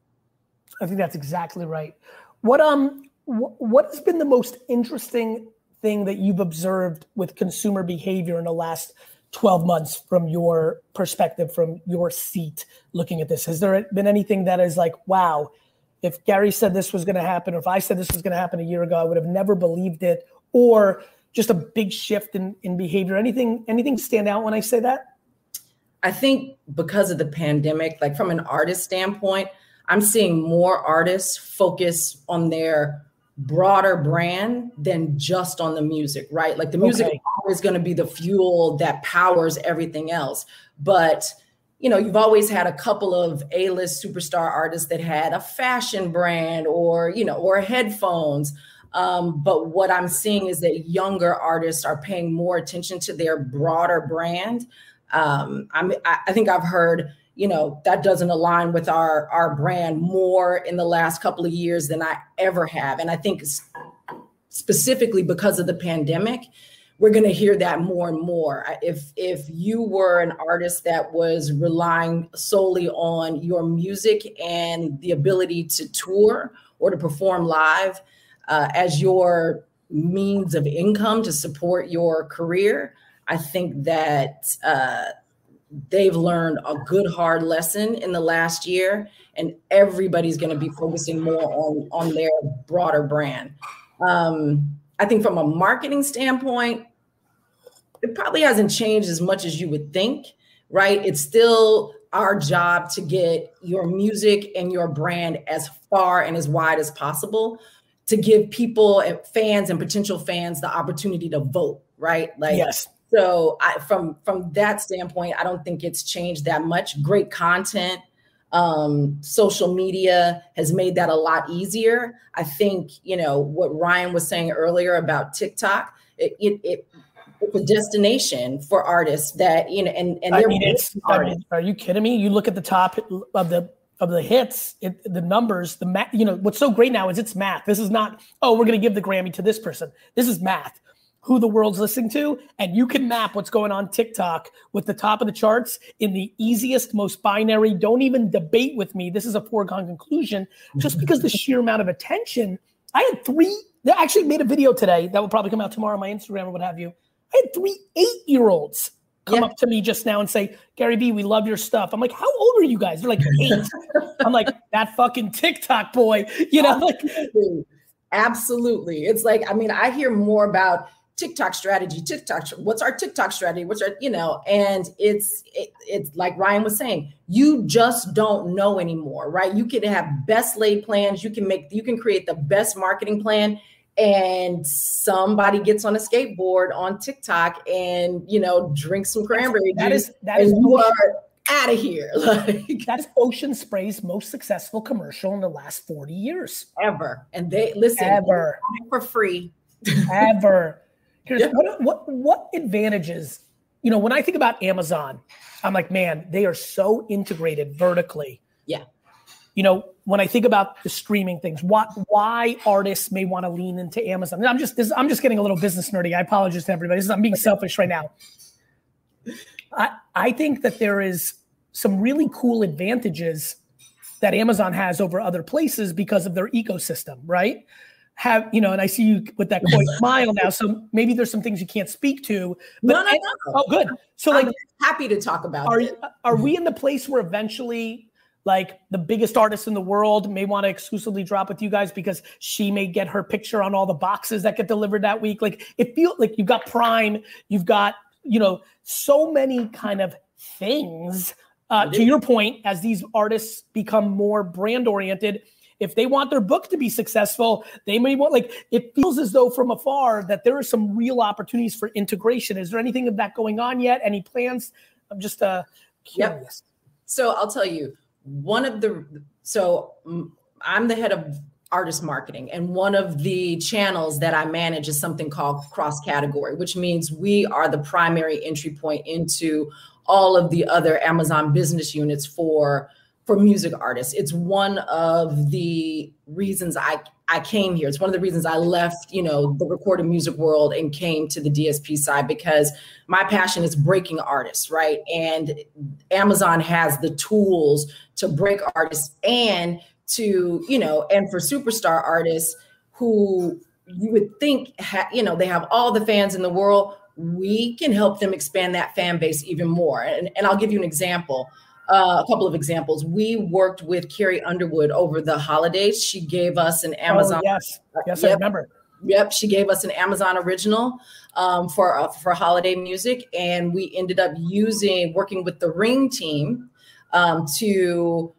I think that's exactly right. What um wh- what has been the most interesting thing that you've observed with consumer behavior in the last 12 months from your perspective, from your seat looking at this? Has there been anything that is like, wow, if Gary said this was going to happen, or if I said this was going to happen a year ago, I would have never believed it, or just a big shift in, in behavior? Anything, anything stand out when I say that? I think because of the pandemic, like from an artist standpoint, I'm seeing more artists focus on their broader brand than just on the music, right? Like the music okay. is always going to be the fuel that powers everything else. But you know, you've always had a couple of A-list superstar artists that had a fashion brand or, you know, or headphones. Um, but what I'm seeing is that younger artists are paying more attention to their broader brand. Um, I'm, I think I've heard you know that doesn't align with our our brand more in the last couple of years than I ever have. And I think specifically because of the pandemic we're going to hear that more and more. If if you were an artist that was relying solely on your music and the ability to tour or to perform live uh, as your means of income to support your career i think that uh, they've learned a good hard lesson in the last year and everybody's going to be focusing more on on their broader brand. Um, i think from a marketing standpoint it probably hasn't changed as much as you would think right? It's still our job to get your music and your brand as far and as wide as possible to give people and fans and potential fans the opportunity to vote right? Like yes so I, from from that standpoint, I don't think it's changed that much. Great content, um, social media has made that a lot easier. I think you know what Ryan was saying earlier about TikTok. It, it, it it's a destination for artists that you know, and and I mean, it's, I mean, are you kidding me? You look at the top of the of the hits, it, the numbers, the math. You know what's so great now is it's math. This is not oh we're going to give the Grammy to this person. This is math who the world's listening to, and you can map what's going on TikTok with the top of the charts in the easiest, most binary. Don't even debate with me. This is a foregone conclusion, just because the sheer amount of attention. I had three. They actually made a video today that will probably come out tomorrow on my Instagram or what have you. I had three eight-year-olds come yeah. up to me just now and say, Gary Vee, we love your stuff. I'm like, how old are you guys? They're like eight. I'm like, that fucking TikTok boy, you know, like absolutely. It's like, I mean, I hear more about TikTok strategy, TikTok, what's our TikTok strategy? What's our, you know, and it's it, it's like Ryan was saying, you just don't know anymore, right? You can have best laid plans, you can make you can create the best marketing plan and somebody gets on a skateboard on TikTok and you know drinks some cranberry that juice. Is, that is you are out of here. Like that's Ocean Spray's most successful commercial in the last 40 years. Ever. And they listen ever for free. ever. Here's yeah. what what what advantages, you know, when I think about Amazon, I'm like, man, they are so integrated vertically. Yeah. You know, when I think about the streaming things, what why artists may want to lean into Amazon. I'm just this, I'm just getting a little business nerdy. I apologize to everybody. Is, I'm being selfish right now. I I think that there is some really cool advantages that Amazon has over other places because of their ecosystem, right? Have you know and i see you with that coy smile now so maybe there's some things you can't speak to but no, no, no. oh good so like I'm happy to talk about are, it. are we in the place where eventually like the biggest artist in the world may want to exclusively drop with you guys because she may get her picture on all the boxes that get delivered that week like it feels like you've got prime you've got you know so many kind of things uh, to your point as these artists become more brand oriented if they want their book to be successful, they may want like it feels as though from afar that there are some real opportunities for integration. Is there anything of that going on yet? Any plans? I'm just uh curious. Yep. So I'll tell you, one of the so I'm the head of artist marketing and one of the channels that I manage is something called cross category, which means we are the primary entry point into all of the other Amazon business units for for music artists. It's one of the reasons I I came here. It's one of the reasons I left, you know, the recorded music world and came to the DSP side because my passion is breaking artists, right? And Amazon has the tools to break artists and to, you know, and for superstar artists who you would think, ha- you know, they have all the fans in the world, we can help them expand that fan base even more. And, and I'll give you an example. Uh, a couple of examples. We worked with Carrie Underwood over the holidays. She gave us an oh, Amazon. Oh, yes, yes, yep. I remember. Yep, she gave us an Amazon original um, for uh, for holiday music, and we ended up using working with the Ring team um, to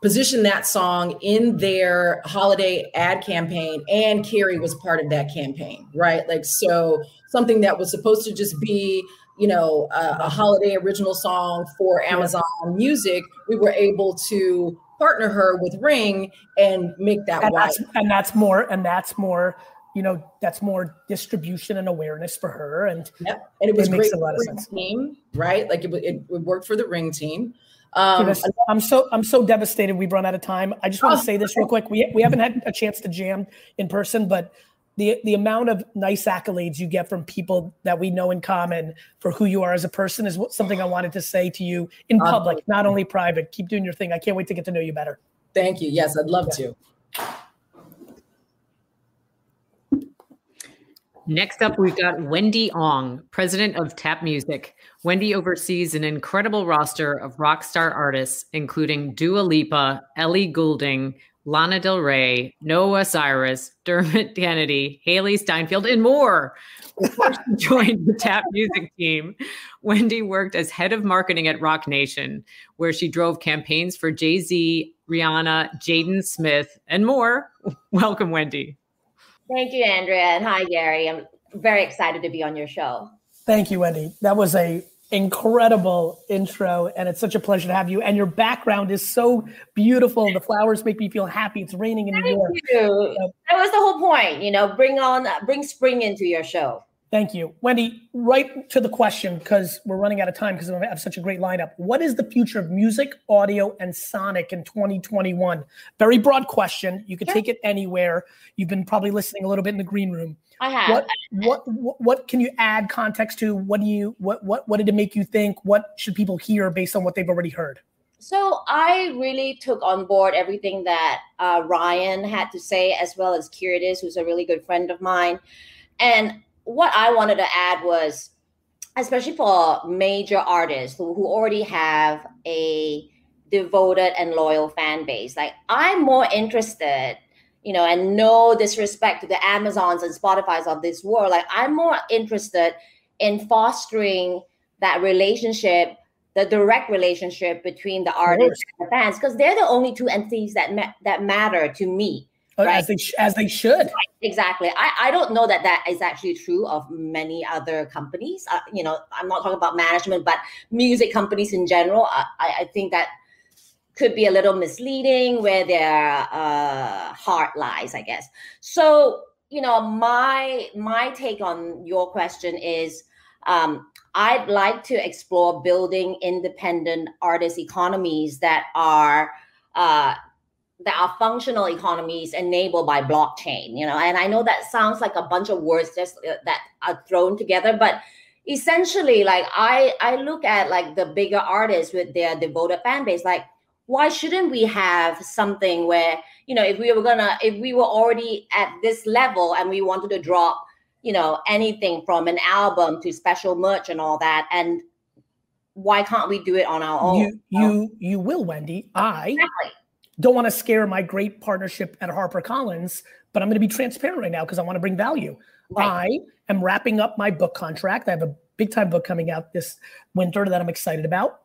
position that song in their holiday ad campaign and Carrie was part of that campaign, right? Like so something that was supposed to just be, you know, a, a holiday original song for Amazon Music, we were able to partner her with Ring and make that and that's, and that's more and that's more you know that's more distribution and awareness for her and yep. and it was it great a lot of sense team right like it, it, it worked for the ring team um, I'm so I'm so devastated. We've run out of time. I just want to oh. say this real quick. We we haven't had a chance to jam in person, but the the amount of nice accolades you get from people that we know in common for who you are as a person is something I wanted to say to you in public, not only private. Keep doing your thing. I can't wait to get to know you better. Thank you. Yes, I'd love yeah. to. Next up, we've got Wendy Ong, president of Tap Music. Wendy oversees an incredible roster of rock star artists, including Dua Lipa, Ellie Goulding, Lana Del Rey, Noah Cyrus, Dermot Kennedy, Hailee Steinfeld, and more. Before she joined the Tap Music team, Wendy worked as head of marketing at Roc Nation, where she drove campaigns for Jay Z, Rihanna, Jaden Smith, and more. Welcome, Wendy. Thank you, Andrea. And hi, Gary. I'm very excited to be on your show. Thank you, Wendy. That was a incredible intro and it's such a pleasure to have you and your background is so beautiful the flowers make me feel happy. It's raining in Thank new york. you. That was the whole point you know bring on bring spring into your show Thank you. Wendy, right to the question because we're running out of time because we have such a great lineup. What is the future of music, audio, and sonic in 2021? Very broad question. You could take it anywhere. You've been probably listening a little bit in the green room. I have. What, what what can you add context to? What do you what what what did it make you think? What should people hear based on what they've already heard? So I really took on board everything that uh, Ryan had to say, as well as Kirdis, who's a really good friend of mine, and what I wanted to add was, especially for major artists who, who already have a devoted and loyal fan base, like I'm more interested, you know, and no disrespect to the Amazons and Spotify's of this world, like I'm more interested in fostering that relationship the direct relationship between the artists and the fans because they're the only two entities that ma- that matter to me right? as they sh- as they should. Right. Exactly. I, I don't know that that is actually true of many other companies. Uh, you know, I'm not talking about management, but music companies in general. I, I think that could be a little misleading where their uh, heart lies, I guess. So, you know, my my take on your question is. Um, I'd like to explore building independent artist economies that are uh, that are functional economies enabled by blockchain you know? And i know that sounds like a bunch of words just uh, that are thrown together but essentially like i i look at like the bigger artists with their devoted fan base like why shouldn't we have something where you know if we were gonna if we were already at this level and we wanted to drop you know anything from an album to special merch and all that and why can't we do it on our own? you you you will wendy. I exactly don't want to scare my great partnership at HarperCollins, but I'm going to be transparent right now because I want to bring value. Right. I am wrapping up my book contract. I have a big time book coming out this winter that I'm excited about.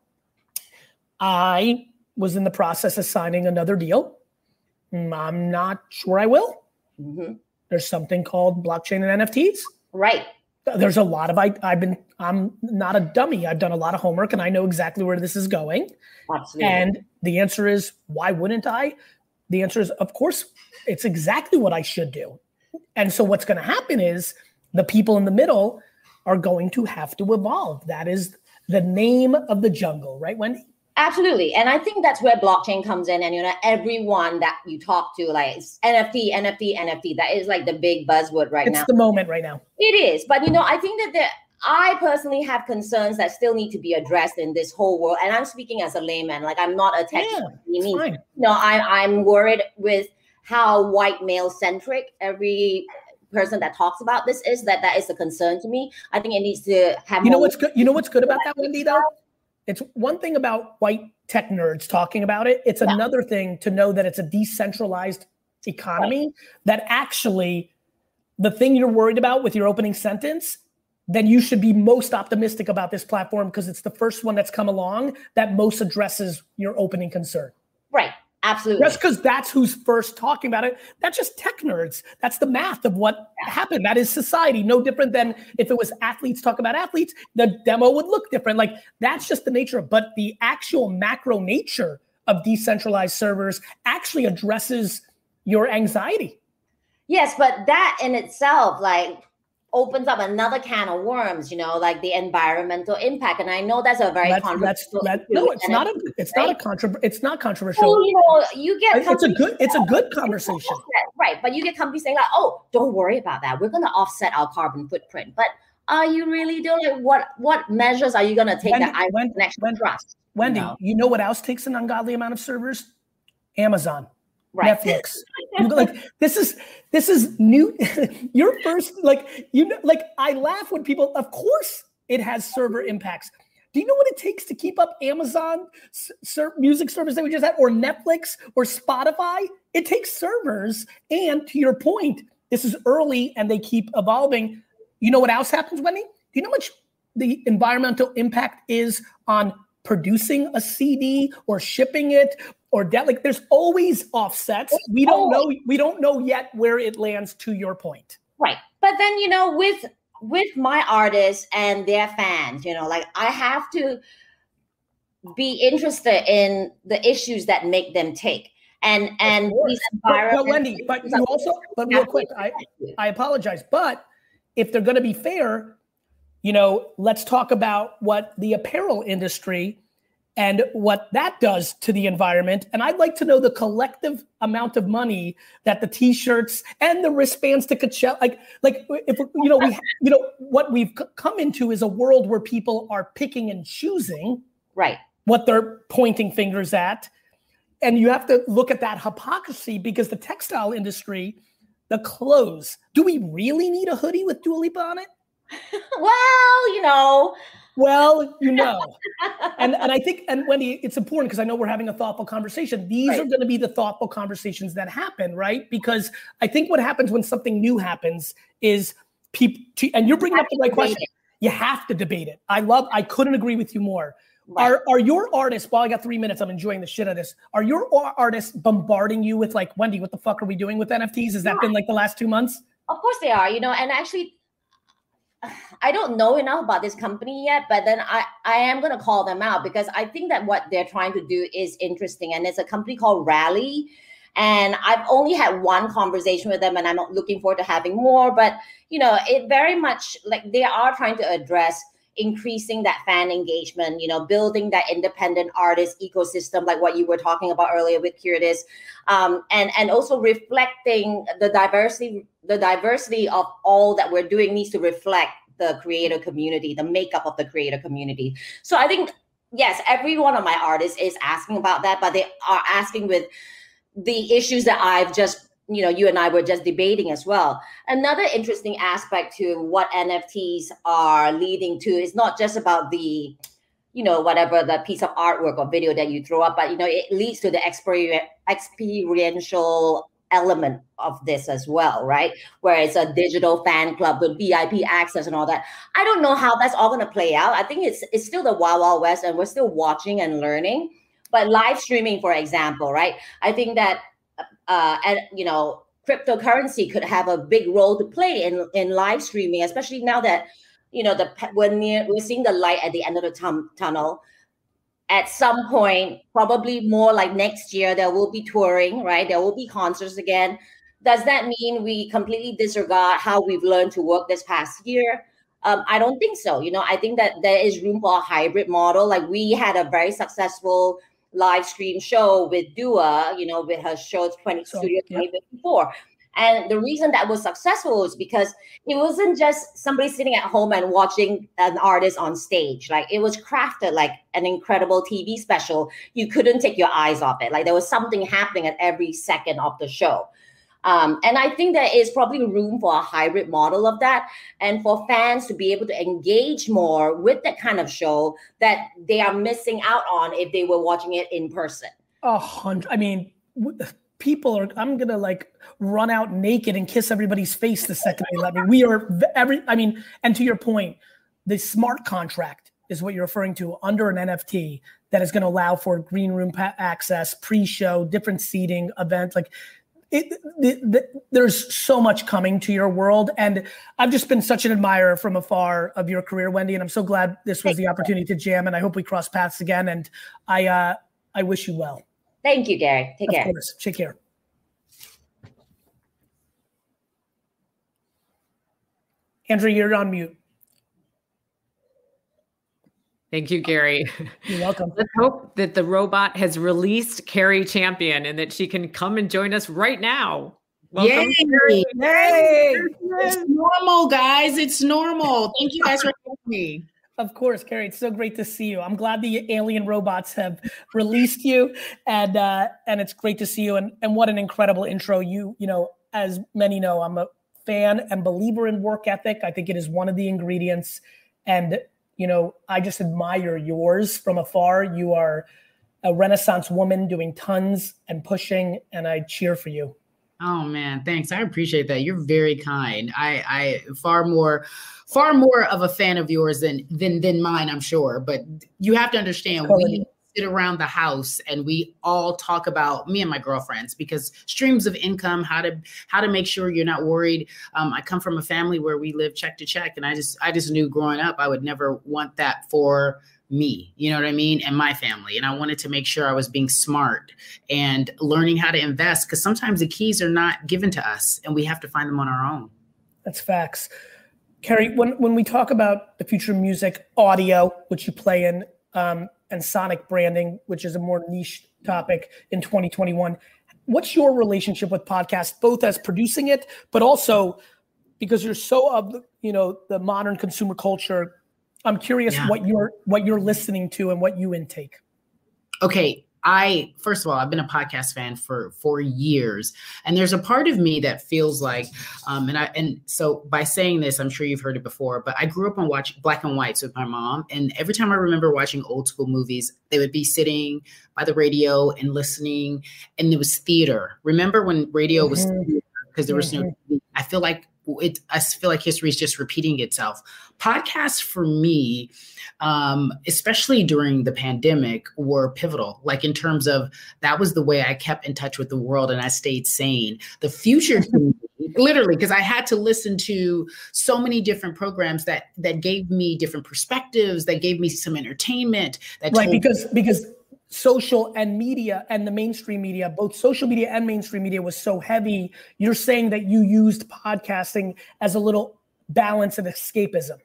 I was in the process of signing another deal Mm, I'm not sure I will. hmm There's something called blockchain and NFTs. Right. There's a lot of I, I've been I'm not a dummy. I've done a lot of homework and I know exactly where this is going. Absolutely. And the answer is why wouldn't I? The answer is of course it's exactly what I should do. And so what's going to happen is the people in the middle are going to have to evolve. That is the name of the jungle, right, Wendy? Absolutely. And I think that's where blockchain comes in. And you know, everyone that you talk to, like it's NFT, NFT, NFT, that is like the big buzzword right it's now. It's the moment right now. It is. But you know, I think that the I personally have concerns that still need to be addressed in this whole world. And I'm speaking as a layman, like I'm not a tech Yeah, fine. No, I, I'm worried with how white male centric every person that talks about this is. That that is a concern to me. I think it needs to have. You know what's good? You know what's good about that, Wendy? Though, it's one thing about white tech nerds talking about it. It's Yeah. another thing to know that it's a decentralized economy. That actually, the thing you're worried about with your opening sentence, then you should be most optimistic about this platform because it's the first one that's come along that most addresses your opening concern. right? Absolutely. Just because that's who's first talking about it, that's just tech nerds. That's the math of what happened. That is society. No different than if it was athletes talk about athletes, the demo would look different. Like that's just the nature of, but the actual macro nature of decentralized servers actually addresses your anxiety. Yes, but that in itself, like, opens up another can of worms. You know, like the environmental impact. And I know that's a very Let's, controversial. let's, no, it's not I- a, it's not a contra, it's not Well, controversial. you know, you get It's a good, it's a good conversation. right? But you get companies saying like, "Oh, don't worry about that. We're going to offset our carbon footprint." But are you really doing it? What what measures are you going to take Wendy- that I Wendy- connection Wendy- trust? Wendy, No. you know what else takes an ungodly amount of servers? Amazon. Right. Netflix. Like this is this is new. Your first like you know like I laugh when people. Of course, it has server impacts. Do you know what it takes to keep up Amazon ser- music service that we just had, or Netflix, or Spotify? It takes servers. And to your point, this is early and they keep evolving. You know what else happens, Wendy? Do you know much the environmental impact is on producing a CD or shipping it or that like there's always offsets. We don't know we don't know yet where it lands to your point. Right. But then, you know, with with my artists and their fans, you know, like I have to be interested in the issues that make them take. And and these But, but Wendy, but you also but real quick, I I apologize, but if they're going to be fair, you know, let's talk about what the apparel industry and what that does to the environment. And I'd like to know the collective amount of money that the t-shirts and the wristbands to Coachella, like, like if you know, we, you know, what we've come into is a world where people are picking and choosing right. what they're pointing fingers at. And you have to look at that hypocrisy because the textile industry, the clothes, do we really need a hoodie with Dua Lipa on it? Well, you know, Well, you know. and and I think and Wendy, it's important because I know we're having a thoughtful conversation. These are going to be the thoughtful conversations that happen, right? Because I think what happens when something new happens is people and you're bringing up the right question. You have to debate it. I love I couldn't agree with you more. Right. Are are your artists, while I got three minutes, I'm enjoying the shit out of this. Are your artists bombarding you with like, Wendy, what the fuck are we doing with NFTs? Has that been like the last two months? Of course they are, you know, and actually I don't know enough about this company yet, but then I, I am gonna call them out because I think that what they're trying to do is interesting. And it's a company called Rally. And I've only had one conversation with them and I'm looking forward to having more. But you know, it very much like they are trying to address increasing that fan engagement, you know, building that independent artist ecosystem, like what you were talking about earlier with Kirdis, um, and and also reflecting the diversity, the diversity of all that we're doing needs to reflect the creator community, the makeup of the creator community. So I think yes, every one of my artists is asking about that, but they are asking with the issues that I've just you know you and I were just debating as well. Another interesting aspect to what NFTs are leading to is not just about the you know whatever the piece of artwork or video that you throw up, but you know it leads to the exper- experiential element of this as well, right? Where it's a digital fan club with VIP access and all that. I don't know how that's all going to play out. I think it's it's still the wild wild west, and we're still watching and learning. But live streaming, for example, right? I think that uh, and you know, cryptocurrency could have a big role to play in in live streaming, especially now that you know the we're near we're seeing the light at the end of the tunnel. At some point, probably more like next year, there will be touring, right? There will be concerts again. Does that mean we completely disregard how we've learned to work this past year? Um, I don't think so. You know, I think that there is room for a hybrid model. Like we had a very successful live stream show with Dua, you know, with her show 20 so, Studio yeah. And the reason that was successful is because it wasn't just somebody sitting at home and watching an artist on stage. Like it was crafted like an incredible TV special. You couldn't take your eyes off it. Like there was something happening at every second of the show. Um, and I think there is probably room for a hybrid model of that, and for fans to be able to engage more with that kind of show that they are missing out on if they were watching it in person. A hundred. I mean, people are. I'm gonna like run out naked and kiss everybody's face the second they let me. We are every. I mean, and to your point, the smart contract is what you're referring to under an NFT that is going to allow for green room access, pre-show, different seating, event. Like it, there's so much coming to your world and i've just been such an admirer from afar of your career wendy and i'm so glad this was the opportunity to jam and i hope we cross paths again and i uh i wish you well. Thank you gary. Take of care. course. take care. Andrew you're on mute Thank you, Gary. You're welcome. Let's hope that the robot has released Cari Champion and that she can come and join us right now. Welcome, Yay! Yay! It's normal, guys. It's normal. Thank you guys for having me. Of course, Cari. It's so great to see you. I'm glad the alien robots have released you, and uh, and it's great to see you. And and what an incredible intro. You you know, as many know, I'm a fan and believer in work ethic. I think it is one of the ingredients. And you know, I just admire yours from afar. You are a renaissance woman doing tons and pushing, and I cheer for you. Oh man, thanks. I appreciate that. You're very kind. I I far more far more of a fan of yours than than than mine, I'm sure. But you have to understand we sit around the house and we all talk about me and my girlfriends because streams of income how to how to make sure you're not worried. Um, i come from a family where we live check to check and i just i just knew growing up i would never want that for me you know what i mean and my family and i wanted to make sure i was being smart and learning how to invest because sometimes the keys are not given to us and we have to find them on our own. That's facts. Cari, when, when we talk about the future of music audio, which you play in, um, and sonic branding, which is a more niche topic in 2021. What's your relationship with podcasts, both as producing it, but also because you're so of you know the modern consumer culture? I'm curious yeah. what you're what you're listening to and what you intake. Okay, I first of all, I've been a podcast fan for for years, and there's a part of me that feels like, um, and I and so by saying this, I'm sure you've heard it before, but I grew up on watching black and whites with my mom, and every time I remember watching old school movies, they would be sitting by the radio and listening, and it was theater. Remember when radio was mm-hmm. because there was mm-hmm. no. I feel like it. I feel like history is just repeating itself. Podcasts for me um, especially during the pandemic, were pivotal. Like in terms of that was the way I kept in touch with the world and I stayed sane. The future, literally, because I had to listen to so many different programs that that gave me different perspectives, that gave me some entertainment. That right, because because social and media and the mainstream media, both social media and mainstream media was so heavy. You're saying that you used podcasting as a little balance of escapism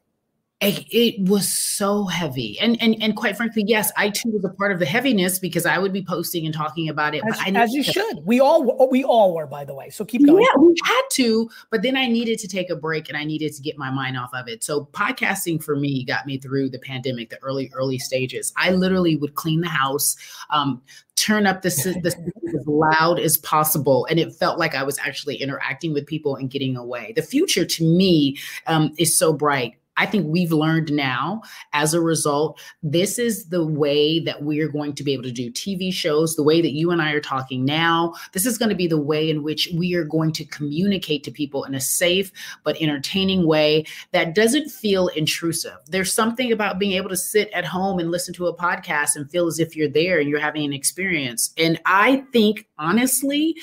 it, was so heavy. And, and and quite frankly yes i too was a part of the heaviness because i would be posting and talking about it as, as you to, should. We all we all were by the way so keep going. Yeah we had to but then i needed to take a break and i needed to get my mind off of it. So podcasting for me got me through the pandemic the early early stages. I literally would clean the house um, turn up the, the as loud as possible and it felt like i was actually interacting with people and getting away. The future to me um, is so bright I think we've learned now as a result, this is the way that we're going to be able to do TV shows, the way that you and I are talking now. This is going to be the way in which we are going to communicate to people in a safe but entertaining way that doesn't feel intrusive. There's something about being able to sit at home and listen to a podcast and feel as if you're there and you're having an experience. And I think, honestly,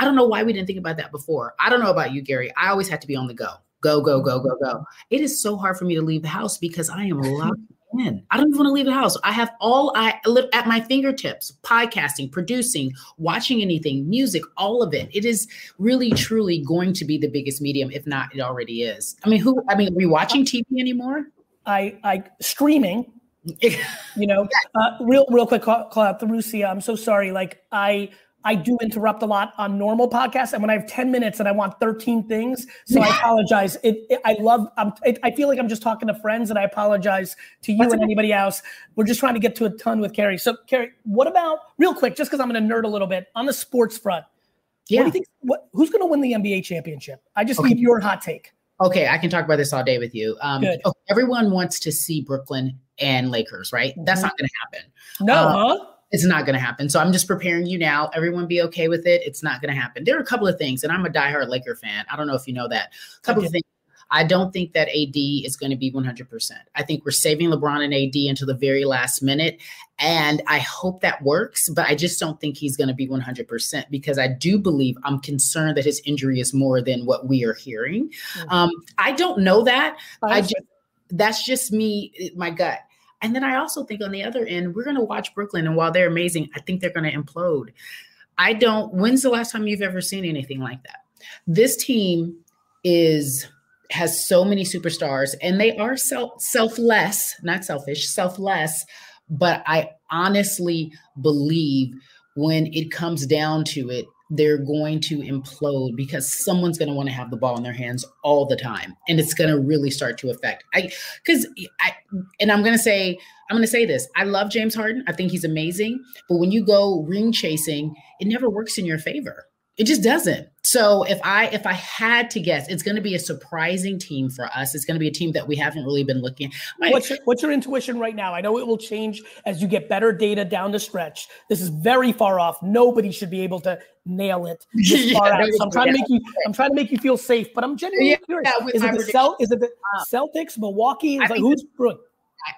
I don't know why we didn't think about that before. I don't know about you, Gary. I always had to be on the go go, go, go, go, go. It is so hard for me to leave the house because I am locked in. I don't even want to leave the house. I have all I live at my fingertips podcasting, producing, watching anything, music, all of it. It is really, truly going to be the biggest medium, if not, it already is. I mean, who, I mean, are we watching TV anymore? I, I, streaming. you know, uh, real, real quick call, call out the Rusia. I'm so sorry. Like, I, I do interrupt a lot on normal podcasts, and when I have ten minutes and I want thirteen things, so I apologize. It, it I love. I'm, it, I feel like I'm just talking to friends, and I apologize to you and anybody else. We're just trying to get to a ton with Cari. So, Cari, what about real quick? Just because I'm going to nerd a little bit on the sports front. Yeah. What do you think? What, who's going to win the NBA championship? I just okay. need your hot take. Okay, I can talk about this all day with you. Um, everyone wants to see Brooklyn and Lakers, right? Mm-hmm. That's not going to happen. No, uh, huh? It's not going to happen. So I'm just preparing you now. Everyone be okay with it. It's not going to happen. There are a couple of things, and I'm a diehard Laker fan. I don't know if you know that. A couple okay. of things. I don't think that AD is going to be 100%. I think we're saving LeBron and AD until the very last minute. And I hope that works, but I just don't think he's going to be 100% because I do believe I'm concerned that his injury is more than what we are hearing. Mm-hmm. Um, I don't know that. I just, that's just me, my gut. And then I also think on the other end, we're going to watch Brooklyn. And while they're amazing, I think they're going to implode. I don't, when's the last time you've ever seen anything like that? This team is has so many superstars and they are self selfless, not selfish, selfless, but I honestly believe when it comes down to it, they're going to implode because someone's going to want to have the ball in their hands all the time and it's going to really start to affect i because i and i'm going to say i'm going to say this i love james harden i think he's amazing but when you go ring chasing it never works in your favor it just doesn't. So if I if I had to guess, it's going to be a surprising team for us. It's going to be a team that we haven't really been looking. My, what's your, what's your intuition right now? I know it will change as you get better data down the stretch. This is very far off. Nobody should be able to nail it this far yeah, out. So I'm trying to make you I'm trying to make you feel safe, but I'm genuinely yeah, curious. Yeah, is, it the Cel- is it the uh, Celtics, Milwaukee? Is like, who's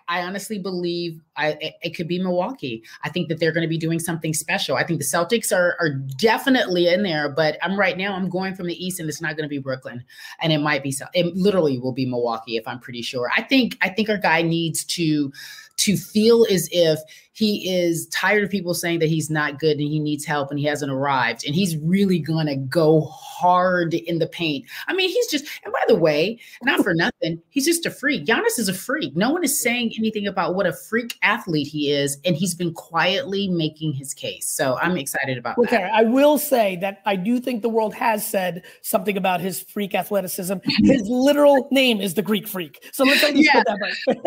I, honestly believe I, it, it, could be Milwaukee. I think that they're going to be doing something special. I think the Celtics are, are definitely in there, but I'm right now, I'm going from the East and it's not going to be Brooklyn. And it might be, so. it literally will be Milwaukee if I'm pretty sure. I think, I think our guy needs to, to feel as if he is tired of people saying that he's not good and he needs help and he hasn't arrived and he's really gonna go hard in the paint. I mean, he's just and by the way, not for nothing, he's just a freak. Giannis is a freak. No one is saying anything about what a freak athlete he is, and he's been quietly making his case. So I'm excited about okay, that. I will say that I do think the world has said something about his freak athleticism. his literal name is the Greek freak. So let's yeah. put that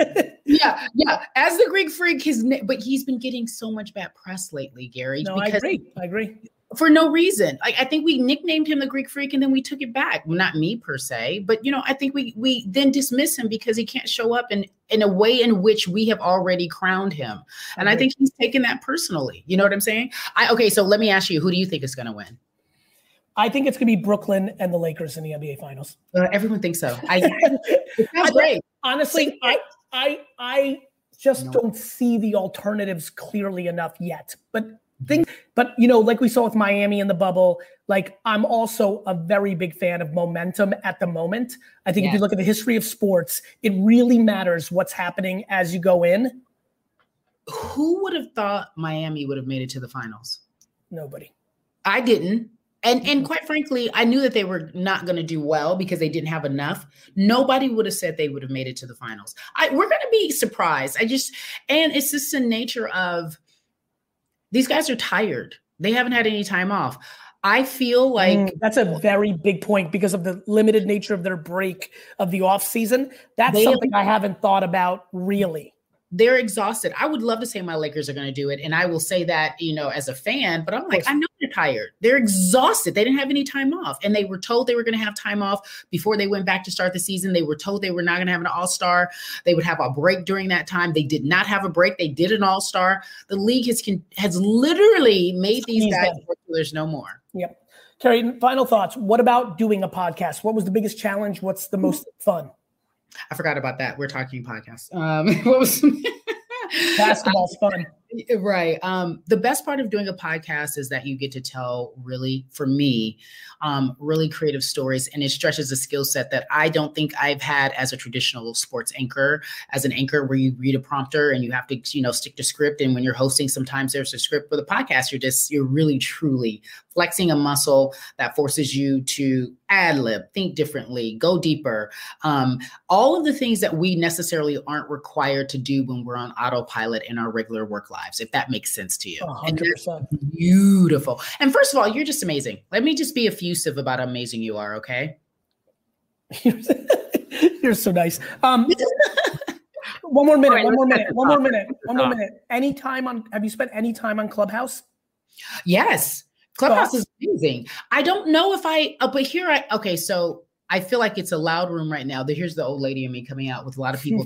right. yeah, yeah. As the Greek freak, his name, but he's he's been getting so much bad press lately, Gary. No, I agree. I agree. For no reason. Like I think we nicknamed him the Greek freak and then we took it back. Well, not me per se, but you know, I think we we then dismiss him because he can't show up in in a way in which we have already crowned him. And I, I think he's taken that personally. You know what I'm saying? I okay, so let me ask you, who do you think is gonna win? I think it's going to be Brooklyn and the Lakers in the NBA Finals. Uh, everyone thinks so. I, sounds great. Honestly, I, I, I just no. don't see the alternatives clearly enough yet. But things, but you know, like we saw with Miami in the bubble, like I'm also a very big fan of momentum at the moment. I think if you look at the history of sports, it really matters what's happening as you go in. Who would have thought Miami would have made it to the finals? Nobody. I didn't and and quite frankly i knew that they were not going to do well because they didn't have enough. Nobody would have said they would have made it to the finals. I, we're going to be surprised. I just and it's just the nature of these guys are tired. They haven't had any time off. I feel like mm, that's a very big point because of the limited nature of their break of the off season. That's something have, i haven't thought about really they're exhausted. I would love to say my Lakers are going to do it, and I will say that you know as a fan, but I'm like, I know they're tired. They're exhausted. They didn't have any time off. And they were told they were going to have time off before they went back to start the season. They were told they were not going to have an all star. They would have a break during that time. They did not have a break. They did an all star. The league has, has literally made these guys there's no more. Yep. Cari, final thoughts. What about doing a podcast? What was the biggest challenge? What's the most fun? I forgot about that. We're talking podcast. Um, what was basketball's fun? Right. Um, the best part of doing a podcast is that you get to tell really, for me, um, really creative stories, and it stretches a skill set that I don't think I've had as a traditional sports anchor. As an anchor, where you read a prompter and you have to, you know, stick to script, and when you're hosting, sometimes there's a script. With a podcast, you're just you're really truly flexing a muscle that forces you to ad lib, think differently, go deeper. Um, all of the things that we necessarily aren't required to do when we're on autopilot in our regular work lives, if that makes sense to you. 100%. beautiful. And first of all, you're just amazing. Let me just be effusive about how amazing you are, okay? you're so nice. Um, one more minute, one more minute, one more minute, one more minute. Any time on, have you spent any time on Clubhouse? Yes. Clubhouse is amazing. I don't know if I, uh, but here I, okay, so I feel like it's a loud room right now. Here's the old lady in me coming out with a lot of people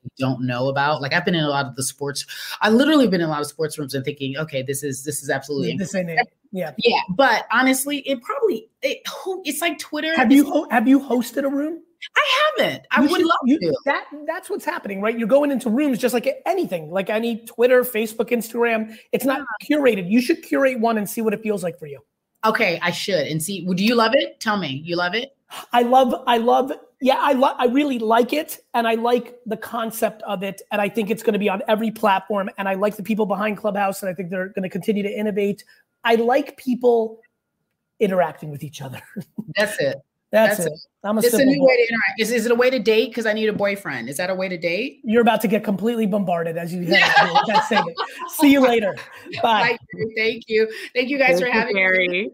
don't know about. Like I've been in a lot of the sports. I literally been in a lot of sports rooms and thinking, okay, this is this is absolutely this ain't it. Yeah, yeah. But honestly, it probably it, it's like Twitter. Have you ho- have you hosted a room? I haven't. I you would should, love you, to. That that's what's happening, right? You're going into rooms just like anything, like any Twitter, Facebook, Instagram. It's not curated. You should curate one and see what it feels like for you. Okay, I should and see. Would you love it? Tell me, you love it? I love, I love, yeah, I love, I really like it, and I like the concept of it, and I think it's going to be on every platform, and I like the people behind Clubhouse, and I think they're going to continue to innovate. I like people interacting with each other. That's it. That's, That's it. it. I'm a it's a new boy. way to interact. Is, is it a way to date? Because I need a boyfriend. Is that a way to date? You're about to get completely bombarded as you head out. See you later. Bye. Thank you. Thank you, Thank you guys Thank for having me.